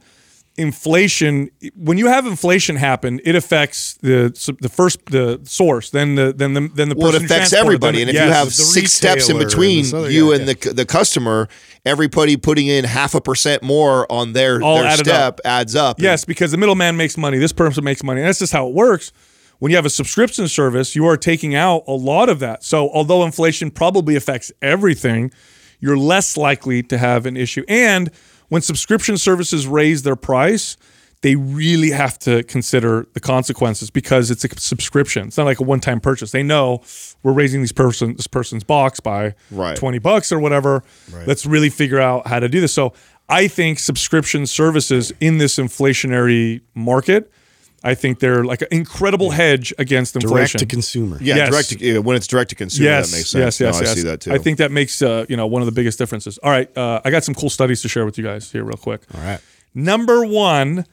inflation when you have inflation happen, it affects the the first the source, then the then the then the well, it person who affects everybody, them. and if you have six steps in retailer and between other you guy, and the the customer, everybody putting in half a percent more on their, All their step up. adds up. Yes, because the middleman makes money. This person makes money. And that's just how it works. When you have a subscription service, you are taking out a lot of that. So, although inflation probably affects everything, you're less likely to have an issue. And when subscription services raise their price, they really have to consider the consequences because it's a subscription. It's not like a one-time purchase. They know we're raising these person this person's box by Right. 20 bucks or whatever. Let's really figure out how to do this. So I think subscription services in this inflationary market, I think they're like an incredible hedge against inflation. direct to consumer. Yeah, Yes. direct to, when it's direct to consumer, Yes, that makes sense. yes, yes, No, yes. I see that too. I think that makes uh, you know one of the biggest differences. All right, uh, I got some cool studies to share with you guys here, real quick. All right. Number one,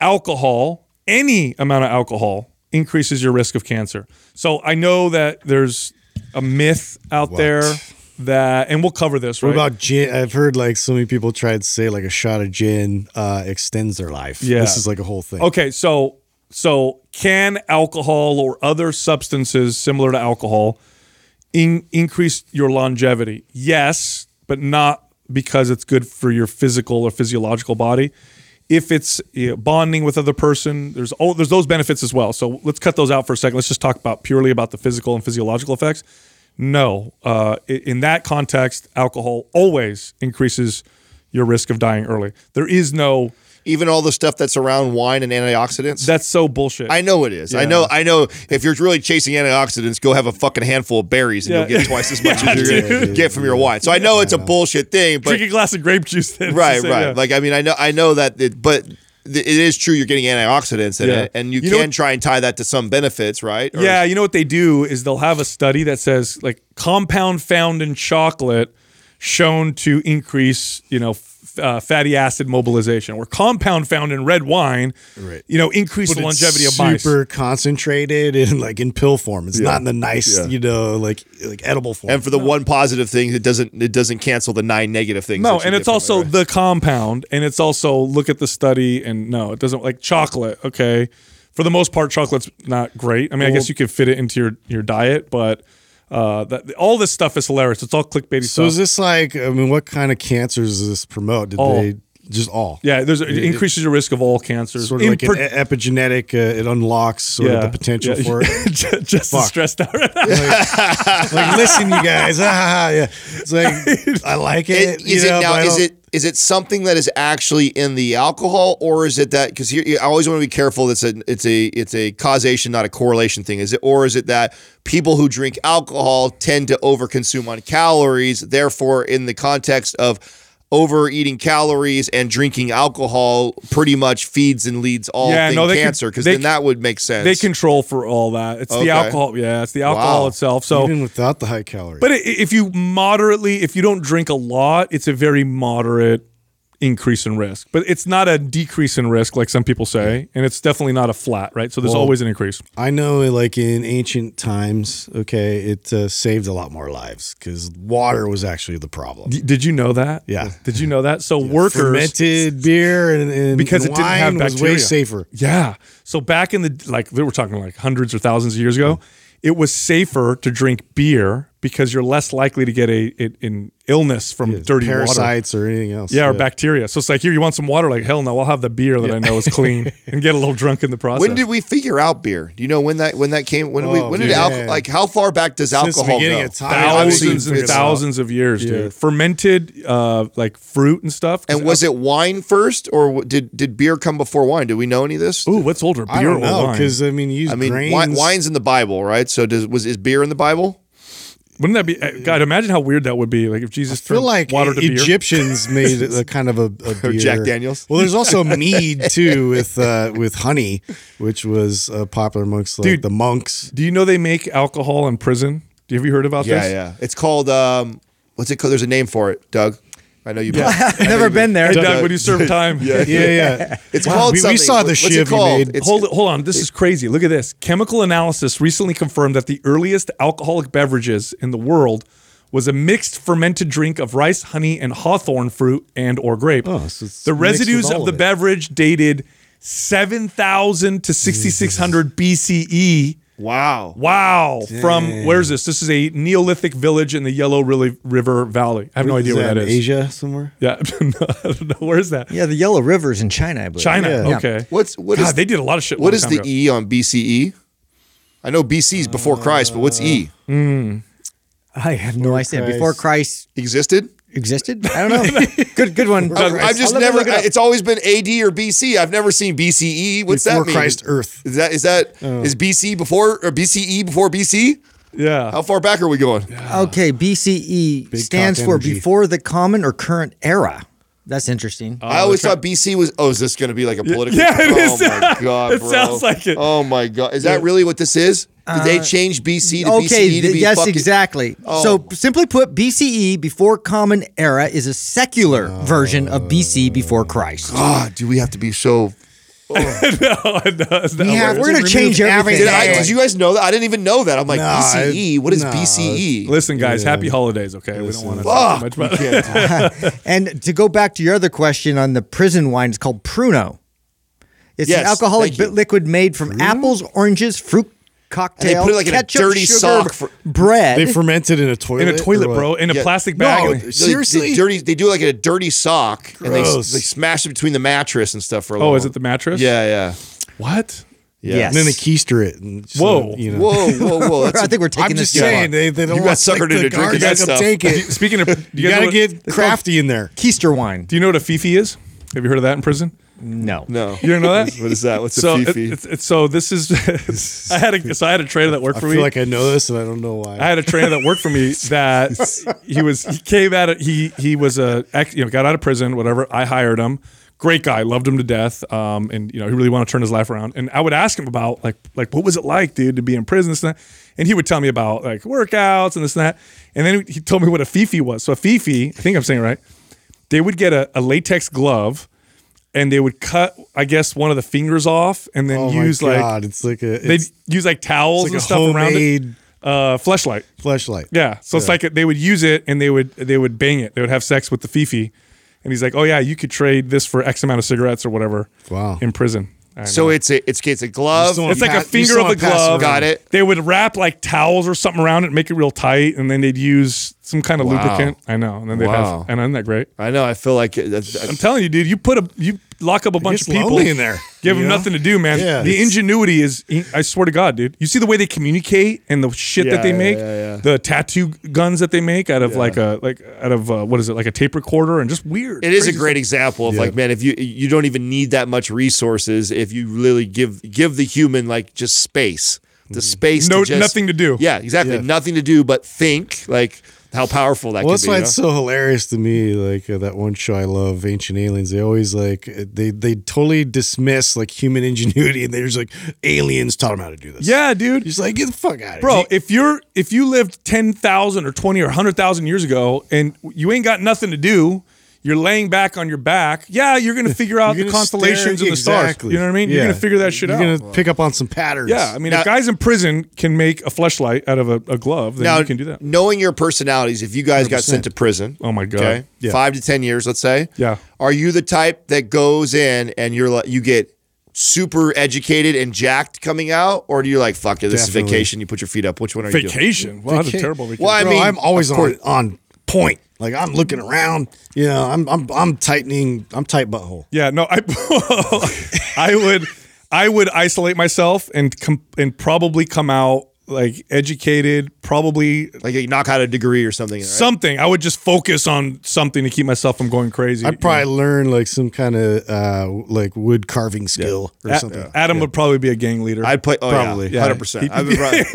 alcohol, any amount of alcohol increases your risk of cancer. So I know that there's a myth out What? there that, and we'll cover this, What about gin? I've heard like so many people try to say like a shot of gin uh, extends their life. Yeah. This is like a whole thing. Okay, so So, can alcohol or other substances similar to alcohol in, increase your longevity? Yes, but not because it's good for your physical or physiological body. If it's you know, bonding with other person, there's all there's those benefits as well. So let's cut those out for a second. Let's just talk about purely about the physical and physiological effects. No, uh, in that context, alcohol always increases your risk of dying early. There is no Even all the stuff that's around wine and antioxidants. that's so bullshit. I know it is. I know. I know. If you're really chasing antioxidants, go have a fucking handful of berries, and Yeah. you'll get twice as *laughs* much Yeah, as you're gonna dude. get from your wine. So I know it's a bullshit thing, but drink a glass of grape juice. Then right, the same, right. yeah. Like I mean, I know, I know that, it, but it is true. You're getting antioxidants in Yeah. it, and you, You can what- try and tie that to some benefits, right? Or- Yeah, you know what they do is they'll have a study that says like compound found in chocolate shown to increase, you know, f- uh, fatty acid mobilization, or compound found in red wine, Right. you know, increase But the it's longevity of mice. super concentrated and like in pill form. It's not in the nice, Yeah. you know, like like edible form. And for the one positive thing, it doesn't it doesn't cancel the nine negative things. No, and it's also right? the compound, and it's also look at the study, and no, it doesn't like chocolate. Okay, for the most part, chocolate's not great. I mean, I guess you could fit it into your your diet, but uh, that all this stuff is hilarious. It's all clickbaity so stuff. is this like? I mean, what kind of cancers does this promote? Did All. they just all? yeah, there's it increases your risk of all cancers. Sort of In like per- an epigenetic. Uh, it unlocks sort of the potential yeah. for it. *laughs* just just stressed out. *laughs* Right now. like, listen, you guys. Ah, ha, ha, yeah. It's like *laughs* I like it. It- is you know, it now? Is it is it something that is actually in the alcohol, or is it that? Because I always want to be careful. It's a it's a it's a causation, not a correlation thing. Is it, or is it that people who drink alcohol tend to overconsume on calories? Therefore, in the context of overeating calories and drinking alcohol, pretty much feeds and leads all Yeah, thing no, they cancer. Because then that would make sense. They control for all that. It's Okay. the alcohol. Yeah, it's the alcohol Wow. itself. So even without the high calories? But if you moderately, if you don't drink a lot, it's a very moderate increase in risk. But it's not a decrease in risk like some people say, and it's definitely not a flat, right? So there's Well- always an increase. I know, like in ancient times, okay, it uh, saved a lot more lives because water was actually the problem. D- did you know that? Yeah. Did you know that? So workers Fermented beer and, and Because and it didn't have wine was bacteria. way safer. Yeah. So back in the like they were talking like hundreds or thousands of years ago, it was safer to drink beer because you're less likely to get a, a an illness from dirty water. parasites or anything else. Yeah, or bacteria. So it's like, here, you want some water? Like, hell no, I'll have the beer that I know is clean *laughs* and get a little drunk in the process. when did we figure out beer? Do you know when that when that came? When we Oh, when did man. alcohol? Like how far back does Since alcohol beginning go? of time. Thousands and figured it out. thousands of years, Yeah. dude. Fermented, uh, like fruit and stuff. And was it wine first, or did did beer come before wine? Do we know any of this? Ooh, what's older, beer I don't or know wine? because I mean, you use I mean, grains. wine's in the Bible, right? So does was is beer in the Bible? Wouldn't that be? uh, God, imagine how weird that would be. Like if Jesus I feel turned like water to beer. Egyptians *laughs* made a kind of a, a beer. Jack Daniels? Well, there's also *laughs* mead too with uh, with honey, which was uh, popular amongst like Dude. the monks. Do you know they make alcohol in prison? Have you heard about Yeah, this? Yeah, yeah. It's called um, what's it called? There's a name for it, Doug. I know you. I've never been there. Hey, Doug, when you serve time. Yeah, Yeah, yeah. *laughs* It's Wow, called. we- we saw the What's shiv you made. It's- hold hold on. This is crazy. Look at this. Chemical analysis recently confirmed that the earliest alcoholic beverages in the world was a mixed fermented drink of rice, honey, and hawthorn fruit and or grape. Oh, so it's the residues of the of it. beverage dated 7,000 to 6,600 BCE. Wow. Wow. From where's this? This is a Neolithic village in the Yellow Ri- River Valley. I have no idea Is where that is. Asia somewhere. Yeah. no, *laughs* I don't know. Where's that? Yeah, the Yellow River's in China, I believe. China. Yeah. Okay. What's what God, is they did a lot of shit. what long is time the ago. E on BCE? I know BC is before Christ, but what's E? Uh, hmm. I have no idea. Before Christ Existed? Existed? I don't know. *laughs* good, good one. I've, I've just I'll let never. look it. It's always been AD or BC. I've never seen BCE. What's Before that mean? Christ Earth. Is that is that oh. is BC before or BCE before BC? Yeah. How far back are we going? Okay, BCE Big stands for energy. before the common or current era. That's interesting. I always thought BC was. Oh, is this going to be like a *laughs* political? yeah, it oh is. my *laughs* god, It bro. sounds like it. Oh my god, is that really what this is? Did they change BC to Uh, okay, BCE to th- be yes, fucking- exactly. Oh. So simply put, BCE before common era is a secular version of BC before Christ. God, do we have to be so? *laughs* no, no, it's not Yeah, we're gonna change everything. Did, I, did you guys know that? I didn't even know that. I'm like No, BCE. What is no, BCE? Listen, guys, happy holidays. Okay, we don't want to talk too much about it. *laughs* *laughs* And to go back to your other question on the prison wine, it's called Pruno. It's Yes, an alcoholic thank you. bit liquid made from apples, oranges, fruit cocktail, They put it like in a dirty sugar, sock for- bread. They fermented in a toilet. in a toilet, bro, in a Yeah. plastic No, bag. They- Seriously? they, dirty. They do like a dirty sock, and they, they smash it between the mattress and stuff for a oh, long- is it the mattress? Yeah, yeah, What? yeah. Yes. And then they keister it. And so, Whoa. Uh, you know. Whoa, whoa, whoa! *laughs* That's I a- think we're taking I'm just too saying they, they don't You got want suckered the into drinking that stuff. Take it. Speaking of, do *laughs* You gotta get crafty in there. Keister wine. Do you know what a fifi is? Have you heard of that in prison? No. no. You don't know that? What is that? What's so a it- fifi? it's, it's so this is *laughs* I had a so I had a trainer that worked I for feel me. like I know this and I don't know why. I had a trainer that worked for me *laughs* that he was he came at it he he was a ex, you know got out of prison whatever I hired him great guy loved him to death um and you know he really wanted to turn his life around and I would ask him about like like what was it like dude to be in prison this and that and he would tell me about like workouts and this and that and then he told me what a fifi was so a fifi I think I'm saying it right they would get a, a latex glove and they would cut I guess one of the fingers off and then oh use like it's like a they'd use like towels like and a stuff around it uh fleshlight fleshlight. yeah. So it's like they would use it and they would they would bang it. They would have sex with the fifi, and he's like, "Oh yeah, you could trade this for X amount of cigarettes or whatever." Wow. In prison. So it's a it's it's a glove. it's like a finger of pass it glove. Got it. They would wrap like towels or something around it, make it real tight, and then they'd use some kind of Wow. lubricant. I know. And then they'd Wow. have. And isn't that great? I know. I feel like it, that's, I'm telling you, dude. You put a you lock up a bunch of people in there, Give them know? nothing to do, man. Yeah, the ingenuity is. I swear to God, dude. You see the way they communicate and the shit Yeah, that they make. yeah, yeah. The tattoo guns that they make out of like a like out of uh, what is it like a tape recorder and just weird. It is a great stuff. example of Yeah. like, man, if you you don't even need that much resources if you really give give the human like just space, the space, No- to just, nothing to do. Yeah, exactly, Yeah. nothing to do but think. Like how powerful that Well, can that's be. why you it's so hilarious to me. Like uh, that one show I love, Ancient Aliens. They always like they they totally dismiss like human *laughs* ingenuity, and they're just like aliens taught them how to do this. Yeah, dude. He's like, get the fuck out of Bro, here, if you're if you lived ten thousand or twenty or hundred thousand years ago and you ain't got nothing to do, you're laying back on your back. Yeah, you're gonna *laughs* figure out the constellations stare- and the stars. You know what I mean? You're gonna figure that shit out. You're gonna pick up on some patterns. Yeah, I mean, Now- if guys in prison can make a fleshlight out of a, a glove, then now you can do that. knowing your personalities. If you guys got sent to prison, Oh my God. okay, Yeah. five to ten years, let's say, Yeah. are you the type that goes in and you're like you get super educated and jacked coming out, or do you like fuck it? This Definitely. is vacation. You put your feet up. Which one are you doing? Vacation. Wow, that's a terrible vacation. Well, I Bro, mean, I'm always on on point. Like I'm looking around. You know, I'm I'm I'm tightening. I'm tight butthole. Yeah, no, I *laughs* I would I would isolate myself and com- and probably come out like educated, probably Like you knock out a degree or something. Right? something. I would just focus on something to keep myself from going crazy. I'd probably learn like some kind of uh like wood carving skill or A- something. Adam would probably be a gang leader. I'd play. Oh Probably. yeah, Yeah. hundred percent. I'd *laughs* be right.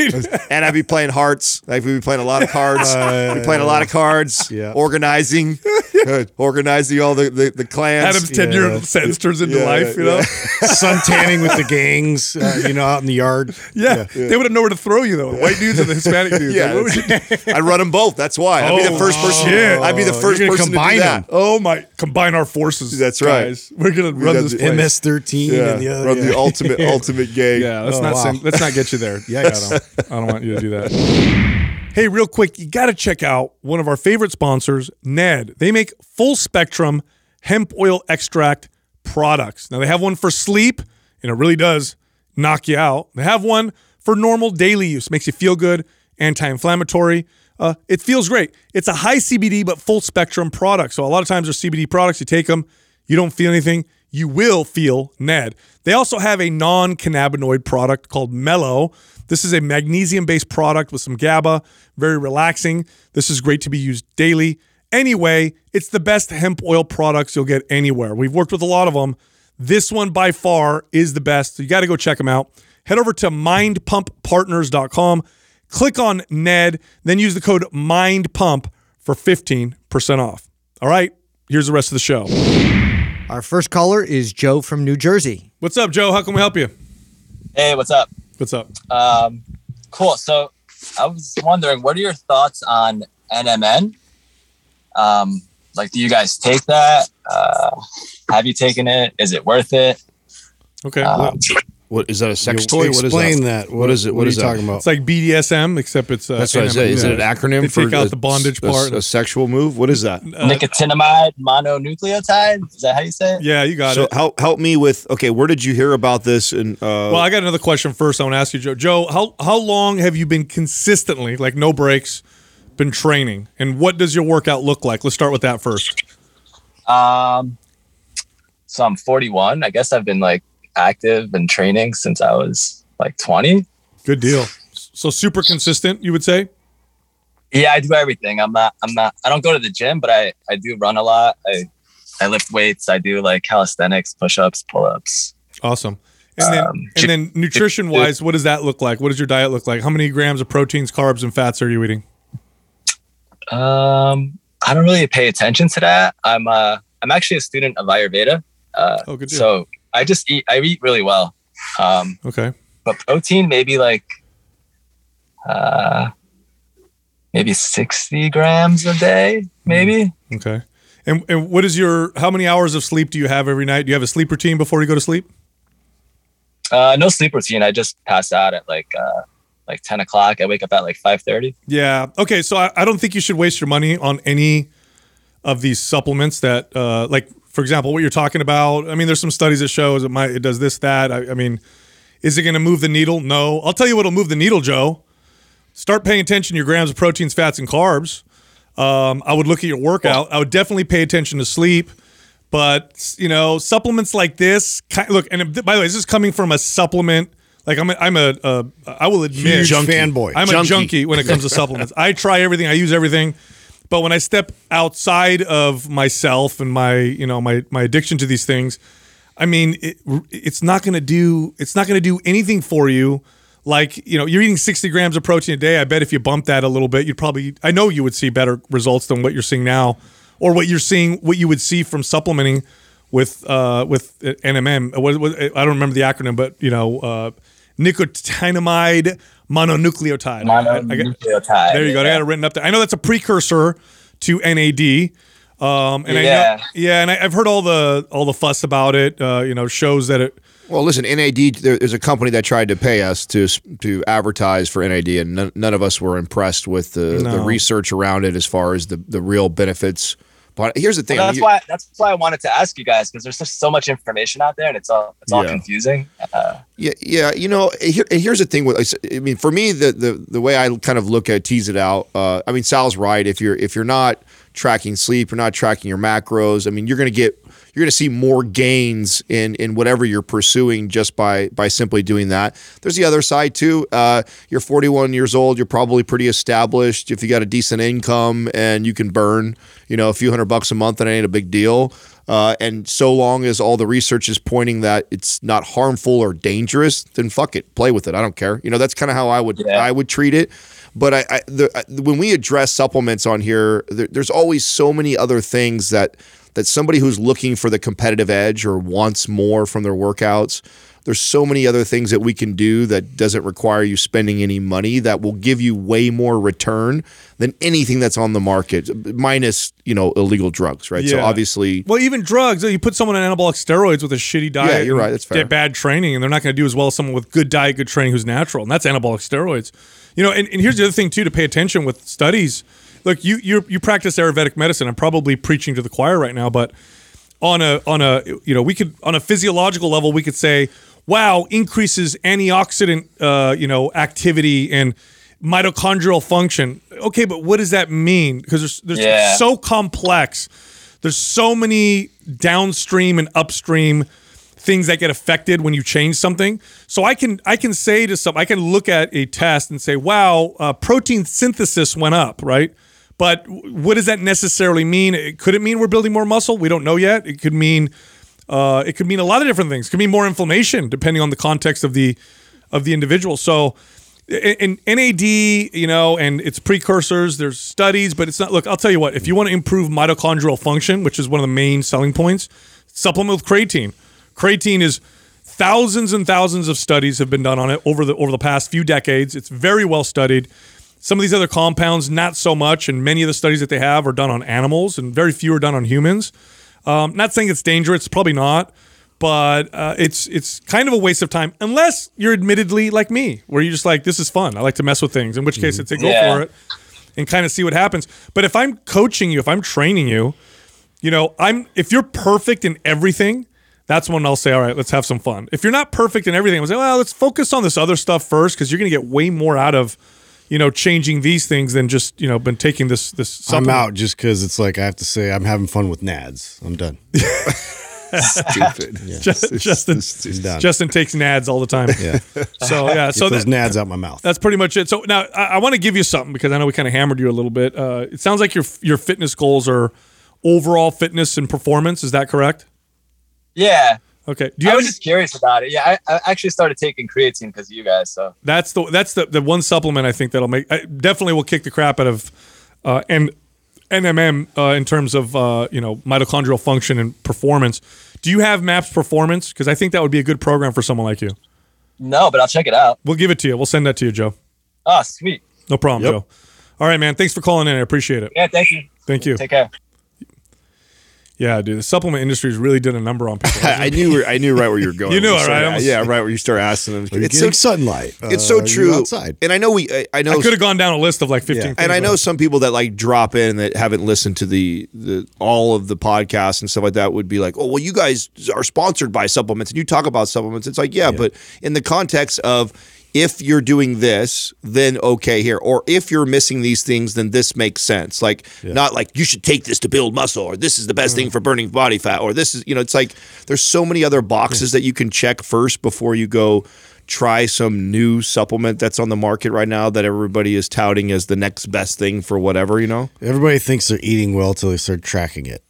and I'd be playing hearts. Like we'd be playing a lot of cards. *laughs* we'd be playing a lot of cards. Yeah. Organizing, Good. organizing all the the, the clans. Adam's ten year Yeah. sentence turns into Yeah, life. You yeah, know. *laughs* Sun tanning with the gangs, uh, you know, out in the yard. Yeah, they wouldn't know where to throw you though. The white dudes and the Hispanic dudes. Yeah, Like, what would you do? I'd run them both. That's why. I'd be the Oh, first person. shit. I'd be the Oh, first you're gonna person to combine do that. them. Oh my! Combine our forces. That's right. guys. We're gonna run this the place. MS-13 Yeah, and the other. run yeah. the ultimate *laughs* ultimate gang. Yeah, let's Oh, not wow. send, let's not get you there. *laughs* Yeah, Adam. I don't want you to do that. Hey, real quick, you got to check out one of our favorite sponsors, Ned. They make full spectrum hemp oil extract products. Now they have one for sleep, and it really does knock you out. They have one for normal daily use, makes you feel good, anti-inflammatory. Uh, it feels great. It's a high CBD but full spectrum product. So a lot of times there's CBD products. You take them, you don't feel anything. You will feel Ned. They also have a non-cannabinoid product called Mellow. This is a magnesium-based product with some GABA, very relaxing. This is great to be used daily. Anyway, it's the best hemp oil products you'll get anywhere. We've worked with a lot of them. This one by far is the best. So you got to go check them out. Head over to mindpumppartners.com, click on Ned, then use the code MINDPUMP for 15% off. All right, here's the rest of the show. Our first caller is Joe from New Jersey. What's up, Joe? How can we help you? Hey, what's up? What's up? Um, cool. So I was wondering, what are your thoughts on NMN? Um, like, do you guys take that? Uh, have you taken it? Is it worth it? Okay. Um, well, What is that? A sex You toy? What is explain that? that. what is it? What What are you that? talking about? It's like BDSM, except it's uh, That's what I NMN. said. Is it an acronym They for take out a- the bondage a- part? A, sexual move? What is that? Nicotinamide mononucleotide. Is that how you say it? yeah, you got so it. help help me with. Okay, where did you hear about this? And uh, Well, I got another question first. I want to ask you, Joe. Joe, how how long have you been consistently, like no breaks, been training, and what does your workout look like? Let's start with that first. Um, so I'm 41. I guess I've been like active and training since I was like 20. Good deal. So super consistent, you would say? Yeah, I do everything. I'm not. I'm not. I don't go to the gym, but I I do run a lot. I I lift weights. I do like calisthenics, push-ups, pull-ups. Awesome. And then, Um, and then nutrition wise, what does that look like? What does your diet look like? How many grams of proteins, carbs, and fats are you eating? Um, I don't really pay attention to that. I'm uh I'm actually a student of Ayurveda. Uh, Oh, good deal. so I just eat. I eat really well. Um, Okay. but protein maybe like uh maybe 60 grams a day maybe Okay. And, and what is your, how many hours of sleep do you have every night? Do you have a sleep routine before you go to sleep? uh no sleep routine i just pass out at like uh like 10 o'clock i wake up at like 5.30 Yeah. Okay. So I, I don't think you should waste your money on any of these supplements that, uh, like, for example, what you're talking about. I mean, there's some studies that shows it might, it does this, that. I, I mean, is it going to move the needle? No. I'll tell you what'll move the needle, Joe. Start paying attention to your grams of proteins, fats, and carbs. Um, I would look at your workout. I would definitely pay attention to sleep. But you know, supplements like this, look. And by the way, this is coming from a supplement. Like I'm, a, I'm a, a, I will admit, Huge fanboy. I'm a Junkie. junkie when it comes to supplements. I try everything. I use everything. But when I step outside of myself and my, you know, my my addiction to these things, I mean, it, it's not going to do it's not going to do anything for you. Like, you know, you're eating 60 grams of protein a day. I bet if you bump that a little bit, you'd probably I know you would see better results than what you're seeing now or what you're seeing what you would see from supplementing with uh with NMN. What, what, I don't remember the acronym, but you know, uh nicotinamide mononucleotide. I- I- I mononucleotide there you go. I yeah. got it written up there. I know that's a precursor to NAD. Um, and I know, Yeah. yeah, and I, I've heard all the all the fuss about it. Uh, you know, shows that it. Well, listen, NAD. There's a company that tried to pay us to to advertise for NAD, and none, none of us were impressed with the, the research around it as far as the the real benefits. But here's the thing. Well, I that's mean, why that's why I wanted to ask you guys because there's just so much information out there and it's all it's all Yeah. confusing. Uh, Yeah, yeah. You know, here, and here's the thing. With I mean, for me, the the the way I kind of look at tease it out. Uh, I mean, Sal's right. If you're if you're not tracking sleep, you're not tracking your macros. I mean, you're going to get you're going to see more gains in in whatever you're pursuing just by by simply doing that. There's the other side too. Uh, you're 41 years old. You're probably pretty established. If you got a decent income and you can burn, you know, a few hundred bucks a month, that ain't a big deal. Uh, and so long as all the research is pointing that it's not harmful or dangerous, then fuck it, play with it. I don't care. You know, that's kind of how I would Yeah. I would treat it. But I, I the, I- when we address supplements on here, there, there's always so many other things that that somebody who's looking for the competitive edge or wants more from their workouts. There's so many other things that we can do that doesn't require you spending any money that will give you way more return than anything that's on the market, minus you know illegal drugs, right? So obviously, Well, even drugs. You put someone on anabolic steroids with a shitty diet. Yeah, you're right, that's fair. Get bad training, and they're not going to do as well as someone with good diet, good training, who's natural, and that's anabolic steroids. You know, and, and here's the other thing too to pay attention with studies. Look, you you you practice Ayurvedic medicine. I'm probably preaching to the choir right now, but on a on a you know we could on a physiological level we could say wow increases antioxidant uh, you know activity and mitochondrial function. Okay but what does that mean? Because there's there's Yeah. so complex. There's so many downstream and upstream things that get affected when you change something. So i can i can say to some i can look at a test and say wow uh, protein synthesis went up right but what does that necessarily mean could it mean we're building more muscle we don't know yet it could mean uh, it could mean a lot of different things it could mean more inflammation depending on the context of the of the individual so in in NAD, you know, and its precursors, there's studies, but it's not. Look, I'll tell you what. If you want to improve mitochondrial function, which is one of the main selling points, supplement with creatine. Creatine is thousands and thousands of studies have been done on it over the over the past few decades. It's very well studied. Some of these other compounds, not so much, and many of the studies that they have are done on animals, and very few are done on humans. Um, not saying it's dangerous, probably not, but uh, it's it's kind of a waste of time unless you're admittedly like me, where you're just like, this is fun. I like to mess with things. In which case, it's a go Yeah. for it and kind of see what happens. But if I'm coaching you, if I'm training you, you know, I'm if you're perfect in everything, that's when I'll say, all right, let's have some fun. If you're not perfect in everything, I'll say, well, let's focus on this other stuff first because you're going to get way more out of, you know, changing these things than just you know been taking this this. I'm out just because it's like I have to say I'm having fun with Nads. I'm done. *laughs* Stupid. *laughs* Just- Justin, He's done. Justin takes nads all the time. yeah. *laughs* So yeah, Get so those that, Nads out my mouth. that's pretty much it. So now I, I want to give you something because I know we kind of hammered you a little bit. Uh, it sounds like your your fitness goals are overall fitness and performance. Is that correct? Yeah. Okay. Do you I was any- just curious about it. Yeah, I, I actually started taking creatine because of you guys. So That's the that's the, the one supplement I think that'll make I definitely will kick the crap out of uh, and NMN uh, in terms of uh, you know mitochondrial function and performance. Do you have MAPS performance? Because I think that would be a good program for someone like you. no, but I'll check it out. We'll give it to you. We'll send that to you, Joe. Oh, sweet. No problem, Yep. Joe. All right, man. Thanks for calling in. I appreciate it. Yeah, thank you. Thank you. Take care. Yeah, dude. The supplement industry's really did a number on people. *laughs* I knew I knew right where you were going. *laughs* You knew when it, started- right? Yeah, right where you start asking them. You're It's so getting sunlight. it's Uh, so you're true. outside. And I know we I, I know I could have gone down a list of like 15 Yeah. things, and I know some people that like drop in that haven't listened to the the all of the podcasts and stuff like that would be like, oh well, you guys are sponsored by supplements and you talk about supplements. It's like yeah, but in the context of if you're doing this, then okay here, or if you're missing these things, then this makes sense. Like not like you should take this to build muscle, or this is the best Mm. thing for burning body fat, or this is you know, it's like there's so many other boxes that you can check first before you go try some new supplement that's on the market right now that everybody is touting as the next best thing for whatever, you know? Everybody thinks they're eating well till they start tracking it.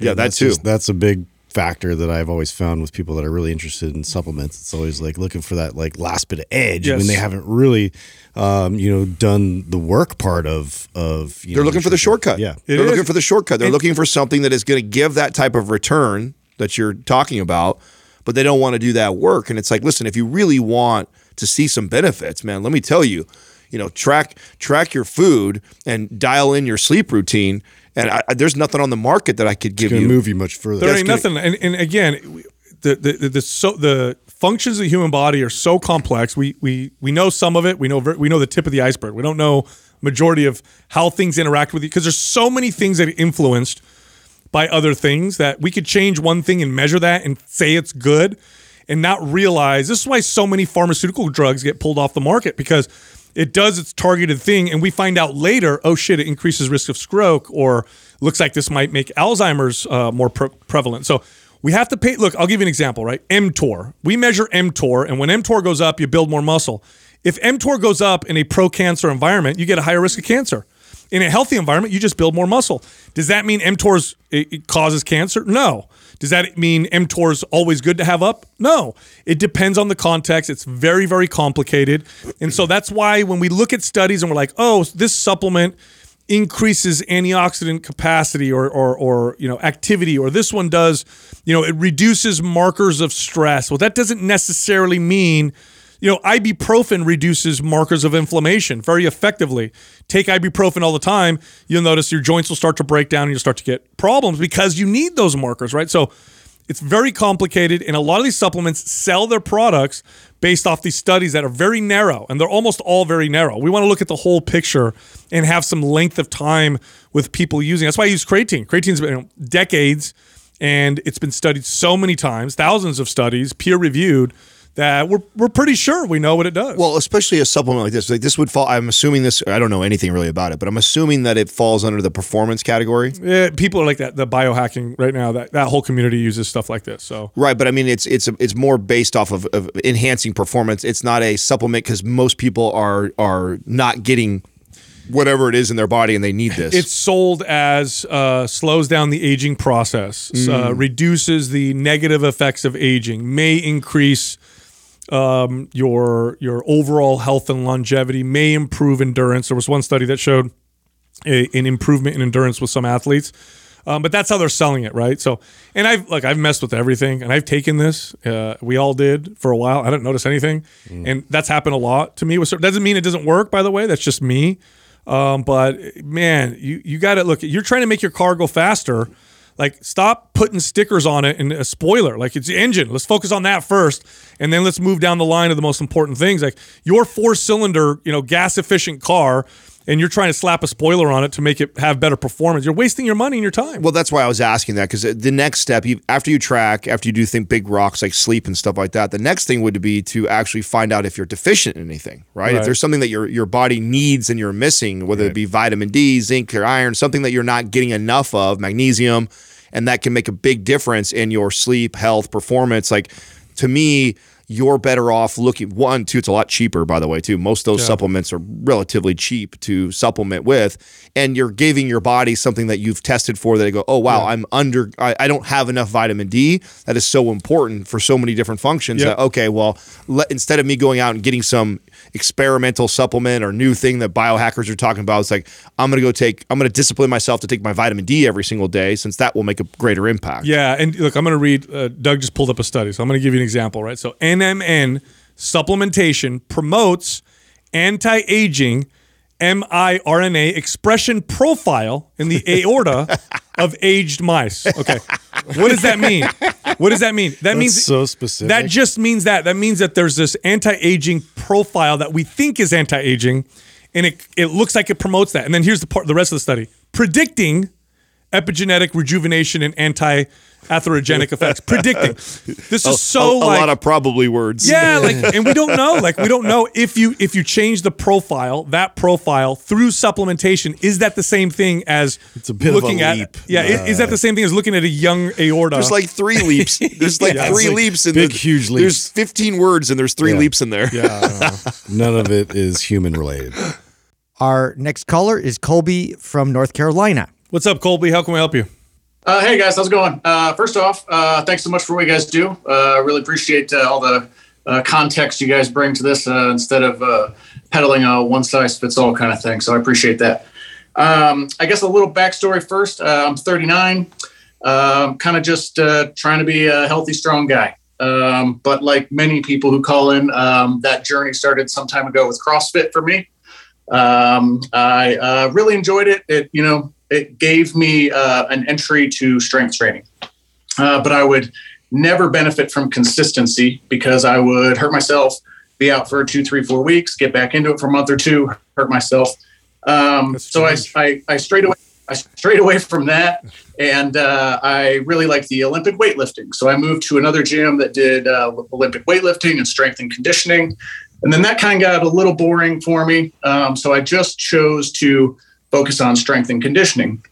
Yeah, And that that's too. just- that's a big factor that I've always found with people that are really interested in supplements. It's always like looking for that like last bit of edge Yes. when they haven't really, um, you know, done the work part of of. You They're know, looking for the shortcut. Yeah. It They're looking for the shortcut. They're And- looking for something that is going to give that type of return that you're talking about, but they don't want to do that work. And it's like, listen, if you really want to see some benefits, man, let me tell you, you know, track track your food and dial in your sleep routine. And I, I- there's nothing on the market that I could give Going you. to move you much further. There That's ain't gonna- nothing. And, and again, the the the, the, so, the functions of the human body are so complex. We we we know some of it. We know we know the tip of the iceberg. We don't know majority of how things interact with you because there's so many things that are influenced by other things that we could change one thing and measure that and say it's good and not realize this is why so many pharmaceutical drugs get pulled off the market because it does its targeted thing and we find out later oh shit it increases risk of stroke or looks like this might make alzheimer's uh, more pre- prevalent so we have to pay look i'll give you an example right mtor we measure mtor and when mtor goes up you build more muscle if mtor goes up in a pro-cancer environment you get a higher risk of cancer in a healthy environment, you just build more muscle. Does that mean mTOR's it, it causes cancer? No. Does that mean mTOR is always good to have up? No. It depends on the context. It's very, very complicated. And so that's why when we look at studies and we're like, oh, this supplement increases antioxidant capacity or, or, or you know activity or this one does you know it reduces markers of stress well that doesn't necessarily mean you know, ibuprofen reduces markers of inflammation very effectively. Take ibuprofen all the time, you'll notice your joints will start to break down and you'll start to get problems because you need those markers, right? So it's very complicated, and a lot of these supplements sell their products based off these studies that are very narrow, and they're almost all very narrow. We want to look at the whole picture and have some length of time with people using. That's why I use creatine. Creatine's been you know, decades, and it's been studied so many times, thousands of studies, peer reviewed that we're, we're pretty sure we know what it does. Well, especially a supplement like this, like this would fall. I'm assuming this. I don't know anything really about it, but I'm assuming that it falls under the performance category. Yeah, people are like that. The biohacking right now, that, that whole community uses stuff like this. So Right, but I mean, it's it's it's more based off of, of enhancing performance. It's not a supplement because most people are are not getting whatever it is in their body, and they need this. it's sold as uh, slows down the aging process, uh, reduces the negative effects of aging, may increase um, your your overall health and longevity, may improve endurance. There was one study that showed a, an improvement in endurance with some athletes. Um, but that's how they're selling it, right? So, and I've like I've messed with everything, and I've taken this. Uh, we all did for a while. I didn't notice anything, and that's happened a lot to me. With certain- doesn't mean it doesn't work. By the way, that's just me. Um, but man, you you got to look. You're trying to make your car go faster. Like, stop putting stickers on it and a spoiler. Like, it's the engine. Let's focus on that first, and then let's move down the line of the most important things. Like your four cylinder, you know, gas efficient car, and you're trying to slap a spoiler on it to make it have better performance. You're wasting your money and your time. Well, that's why I was asking that because the next step, you, after you track, after you do think big rocks like sleep and stuff like that, the next thing would be to actually find out if you're deficient in anything, right? If there's something that your your body needs and you're missing, whether it be vitamin D, zinc, or iron, something that you're not getting enough of, magnesium, and that can make a big difference in your sleep, health, performance. Like to me. You're better off looking one, two. It's a lot cheaper, by the way, too. Most of those supplements are relatively cheap to supplement with, and you're giving your body something that you've tested for. That they go, oh wow, I'm under. I, I don't have enough vitamin D. That is so important for so many different functions. Yep. That okay, well, let, instead of me going out and getting some experimental supplement or new thing that biohackers are talking about, it's like I'm gonna go take. I'm gonna discipline myself to take my vitamin D every single day, since that will make a greater impact. Yeah, and look, I'm going to read. Uh, Doug just pulled up a study, so I'm going to give you an example, right? So NMN supplementation promotes anti-aging mRNA expression profile in the aorta *laughs* of aged mice. Okay, what does that mean? What does that mean? That means so specific. That just means that. That means that there's this anti-aging profile that we think is anti-aging, and it it looks like it promotes that. And then here's the part, the rest of the study, predicting epigenetic rejuvenation and anti-atherogenic effects. Predicting. This is so a, a like lot of probably words. yeah, like, and we don't know. Like, we don't know if you if you change the profile, that profile through supplementation, is that the same thing as It's a bit of a looking at? leap. Yeah, i- is that the same thing as looking at a young aorta? There's like three *laughs* leaps. There's like Yeah, three like leaps in big, the, huge There's 15 words and there's three Yeah. leaps in there. None of it is human related. Our next caller is Colby from North Carolina. What's up, Colby? How can we help you? Uh, hey guys, how's it going? Uh, first off, uh, thanks so much for what you guys do. Uh, really appreciate uh, all the uh, context you guys bring to this uh, instead of peddling a one size fits all kind of thing. So I appreciate that. Um, I guess a little backstory first. I'm 39, um, kind of just trying to be a healthy, strong guy. Um, but like many people who call in, um, that journey started some time ago with CrossFit for me. Um, I really enjoyed it. It, you know, it gave me uh, an entry to strength training, uh, but I would never benefit from consistency because I would hurt myself, be out for two, three, four weeks, get back into it for a month or two, hurt myself. Um, so I. I, I strayed away. I strayed away from that, and uh, I really liked the Olympic weightlifting. So I moved to another gym that did uh, Olympic weightlifting and strength and conditioning. And then that kind of got a little boring for me. Um, so I just chose to focus on strength and conditioning.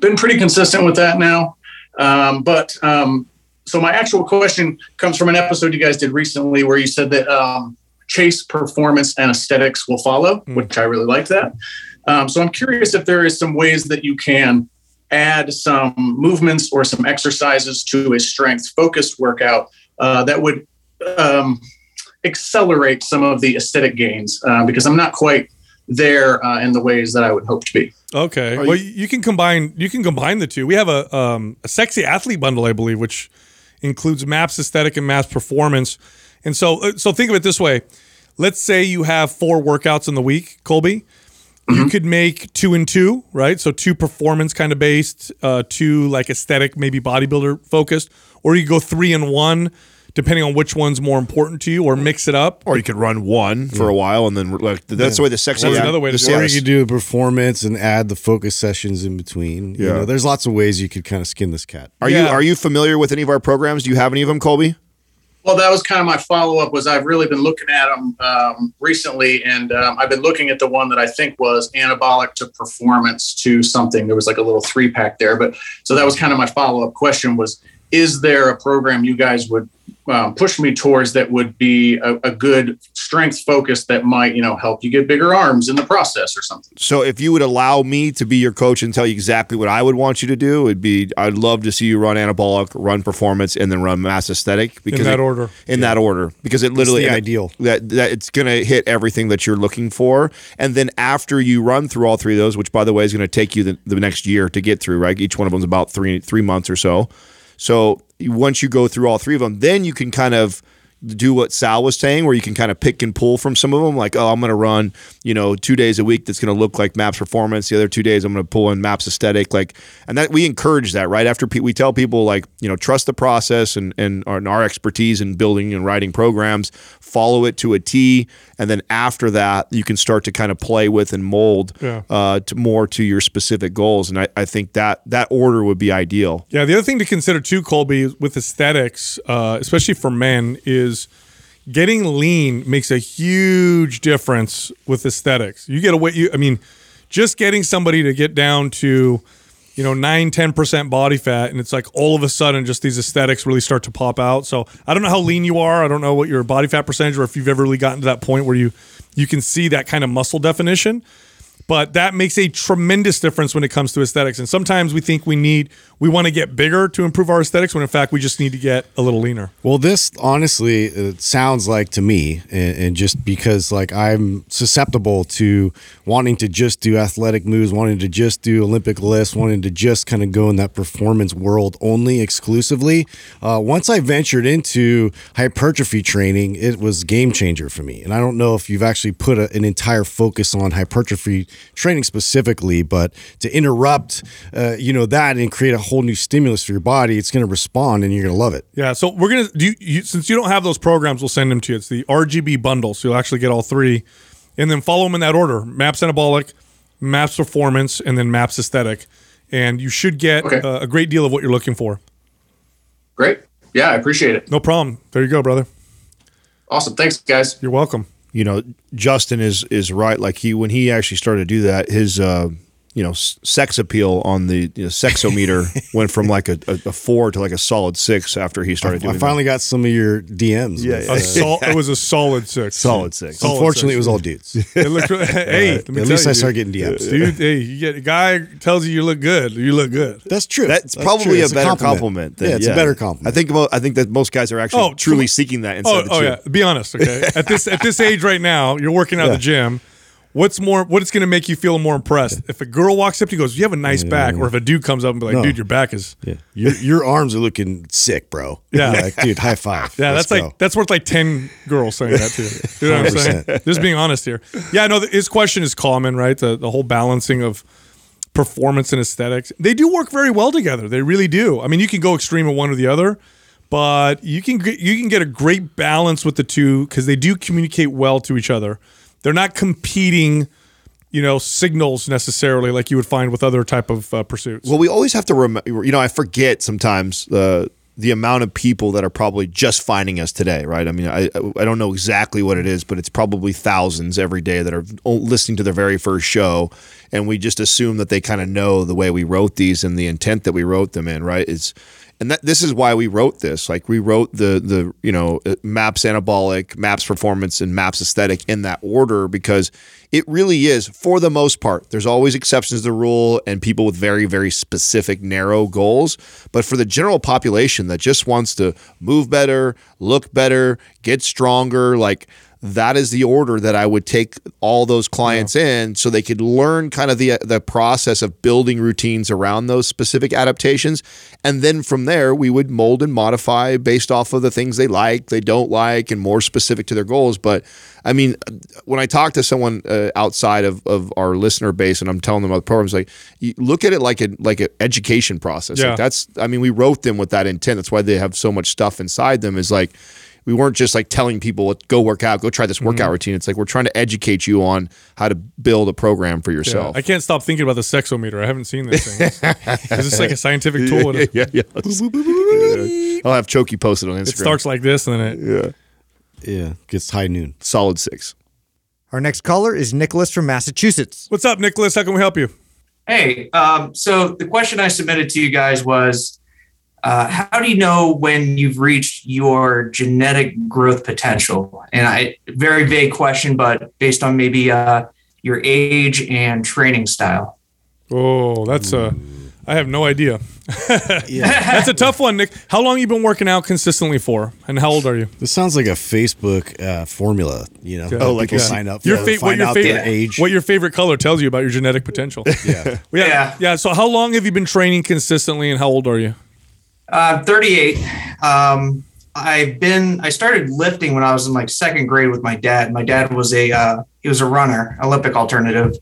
Been pretty consistent with that now. Um, but um, so my actual question comes from an episode you guys did recently where you said that um, chase performance and aesthetics will follow, which I really like that. Um, so I'm curious if there is some ways that you can add some movements or some exercises to a strength focused workout uh, that would um, accelerate some of the aesthetic gains uh, because I'm not quite there uh, in the ways that I would hope to be. Okay. well, you, you can combine you can combine the two. We have a um, a sexy athlete bundle, I believe, which includes MAPS aesthetic and MAPS performance. And so uh, so think of it this way. Let's say you have four workouts in the week, Colby. You could make two and two, right? So two performance kind of based, uh, two like aesthetic, maybe bodybuilder focused, or you could go three and one, depending on which one's more important to you, or mix it up. Or you could run one for a while and then like that's the way the sexy. That's another way to the do it. Or you could do performance and add the focus sessions in between. You Yeah. know, there's lots of ways you could kind of skin this cat. Are you Yeah. are you familiar with any of our programs? Do you have any of them, Colby? Well, that was kind of my follow up. Was I've really been looking at them um, recently, and um, I've been looking at the one that I think was anabolic to performance to something. There was like a little three pack there, but so that was kind of my follow up question: was is there a program you guys would um, push me towards that would be a, a good strength focus that might you know help you get bigger arms in the process or something? So if you would allow me to be your coach and tell you exactly what I would want you to do, it'd be I'd love to see you run anabolic, run performance, and then run MAPS aesthetic because that it- order. In that order, because it literally the ideal. That that it's gonna hit everything that you're looking for, and then after you run through all three of those, which by the way is gonna take you the, the next year to get through, right? Each one of them is about three three months or so. So once you go through all three of them, then you can kind of do what Sal was saying, where you can kind of pick and pull from some of them. Like, oh, I'm going to run, you know, two days a week that's going to look like Maps Performance. The other two days, I'm going to pull in Maps Aesthetic. Like, and that we encourage that right after pe- we tell people like, you know, trust the process and and our, and our expertise in building and writing programs, follow it to a T, and then after that, you can start to kind of play with and mold Yeah. uh, to more to your specific goals. And I, I think that that order would be ideal. Yeah, the other thing to consider too, Colby, with aesthetics, uh, especially for men, is getting lean makes a huge difference with aesthetics. You get away, you, I mean, just getting somebody to get down to, you know, 9, 10% body fat, and it's like all of a sudden just these aesthetics really start to pop out. So I don't know how lean you are. I don't know what your body fat percentage or if you've ever really gotten to that point where you you can see that kind of muscle definition but that makes a tremendous difference when it comes to aesthetics. And sometimes we think we need, we want to get bigger to improve our aesthetics, when in fact we just need to get a little leaner. Well, this honestly sounds like to me, and, and just because like I'm susceptible to wanting to just do athletic moves, wanting to just do Olympic lifts, wanting to just kind of go in that performance world only exclusively. Uh, once I ventured into hypertrophy training, it was game changer for me. And I don't know if you've actually put a, an entire focus on hypertrophy training specifically, but to interrupt, uh, you know, that and create a whole new stimulus for your body, it's going to respond and you're going to love it. Yeah. So we're going to, do you, you, since you don't have those programs, we'll send them to you. It's the RGB bundle. So you'll actually get all three and then follow them in that order MAPS Anabolic, MAPS Performance, and then MAPS Aesthetic. And you should get Okay. uh, a great deal of what you're looking for. Great. Yeah, I appreciate it. No problem. There you go, brother. Awesome. Thanks, guys. You're welcome. you know, Justin is is right. Like he when he actually started to do that, his uh, you know sex appeal on the you know, sexometer *laughs* went from like a, a, a four to like a solid six after he started doing I finally got some of your DMs. Yeah, with, yeah. A uh, sol- it was a *laughs* solid six. Solid six. Solid Unfortunately, six. it was all dudes. *laughs* It looked really, hey, let me At tell least you, I start dude. getting DMs. Dude, hey, you get a guy tells you you look good. You look good. That's true. That's, That's probably true. a It's better compliment. than- yeah, it's a better compliment. I think about, I think that most guys are actually Oh, truly seeking that inside Oh, the oh yeah. Be honest, okay. at this at this age right now, you're working out at the gym. What's more? What's going to make you feel more impressed? If a girl walks up to you, and goes, "You have a nice back," or if a dude comes up and be like, No. "Dude, your back is." Yeah. Your your arms are looking sick, bro. *laughs* Yeah. like, dude, high five. Yeah, Let's that's go. like that's worth like ten girls saying that to you. You know what I'm saying? 100%. Just being honest here. Yeah, no, his question is common, right? The the whole balancing of performance and aesthetics. They do work very well together. They really do. I mean, you can go extreme in one or the other, but you can get, you can get a great balance with the two because they do communicate well to each other. They're not competing, you know, signals necessarily like you would find with other type of uh, pursuits. Well, we always have to remember. You know, I forget sometimes the the amount of people that are probably just finding us today, right? I mean, I I don't know exactly what it is, but it's probably thousands every day that are listening to their very first show, and we just assume that they kind of know the way we wrote these and the intent that we wrote them in, right? It's and that this is why we wrote this. Like we wrote the the you know uh, maps anabolic, maps performance, and maps aesthetic in that order because it really is for the most part. There's always exceptions to the rule and people with very very specific narrow goals, but for the general population that just wants to move better, look better, get stronger, like that is the order that I would take all those clients in so they could learn kind of the the process of building routines around those specific adaptations and then from there we would mold and modify based off of the things they like, they don't like and more specific to their goals, but I mean when I talk to someone uh, outside of, of our listener base and I'm telling them about the programs like you look at it like a like an education process. Yeah. Like that's I mean we wrote them with that intent. That's why they have so much stuff inside them is like we weren't just like telling people go work out, go try this workout Mm-hmm. routine. It's like we're trying to educate you on how to build a program for Yeah, yourself. I can't stop thinking about the sexometer. I haven't seen this thing. *laughs* Is this like a scientific tool? It, *laughs* yeah, yeah. yeah. I'll have Choky posted on Instagram. it starts like this, and then it. yeah, gets high noon. solid six. Our next caller is Nicholas from Massachusetts. What's up, Nicholas? How can we help you? Hey, um, so the question I submitted to you guys was uh, how do you know when you've reached your genetic growth potential? And I, very vague question, but based on maybe uh, your age and training style. Oh, that's uh I have no idea. *laughs* Yeah. That's a tough one, Nick. How long you been working out consistently for, and how old are you? This sounds like a Facebook uh, formula, you know. Oh, like people a- sign up Your for fa- it, what find your out favorite their age. what your favorite color tells you about your genetic potential. yeah. *laughs* yeah, Yeah. yeah. So, how long have you been training consistently, and how old are you? Uh, 38. Um, I've been I started lifting when I was in like second grade with my dad. My dad was a uh, he was a runner, Olympic alternative,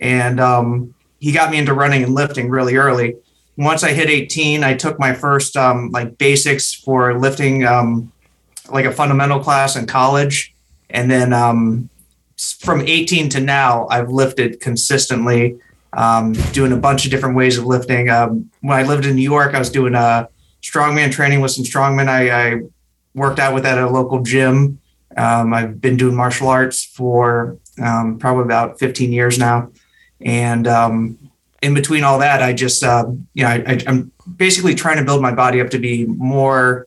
and um, he got me into running and lifting really early. Once I hit 18, I took my first um, like basics for lifting, um, like a fundamental class in college, and then um, from 18 to now, I've lifted consistently, um, doing a bunch of different ways of lifting. Um, when I lived in New York, I was doing uh, strongman training with some strongmen. I, I worked out with at a local gym. Um, I've been doing martial arts for um, probably about 15 years now, and um, in between all that, I just uh, you know I, I'm basically trying to build my body up to be more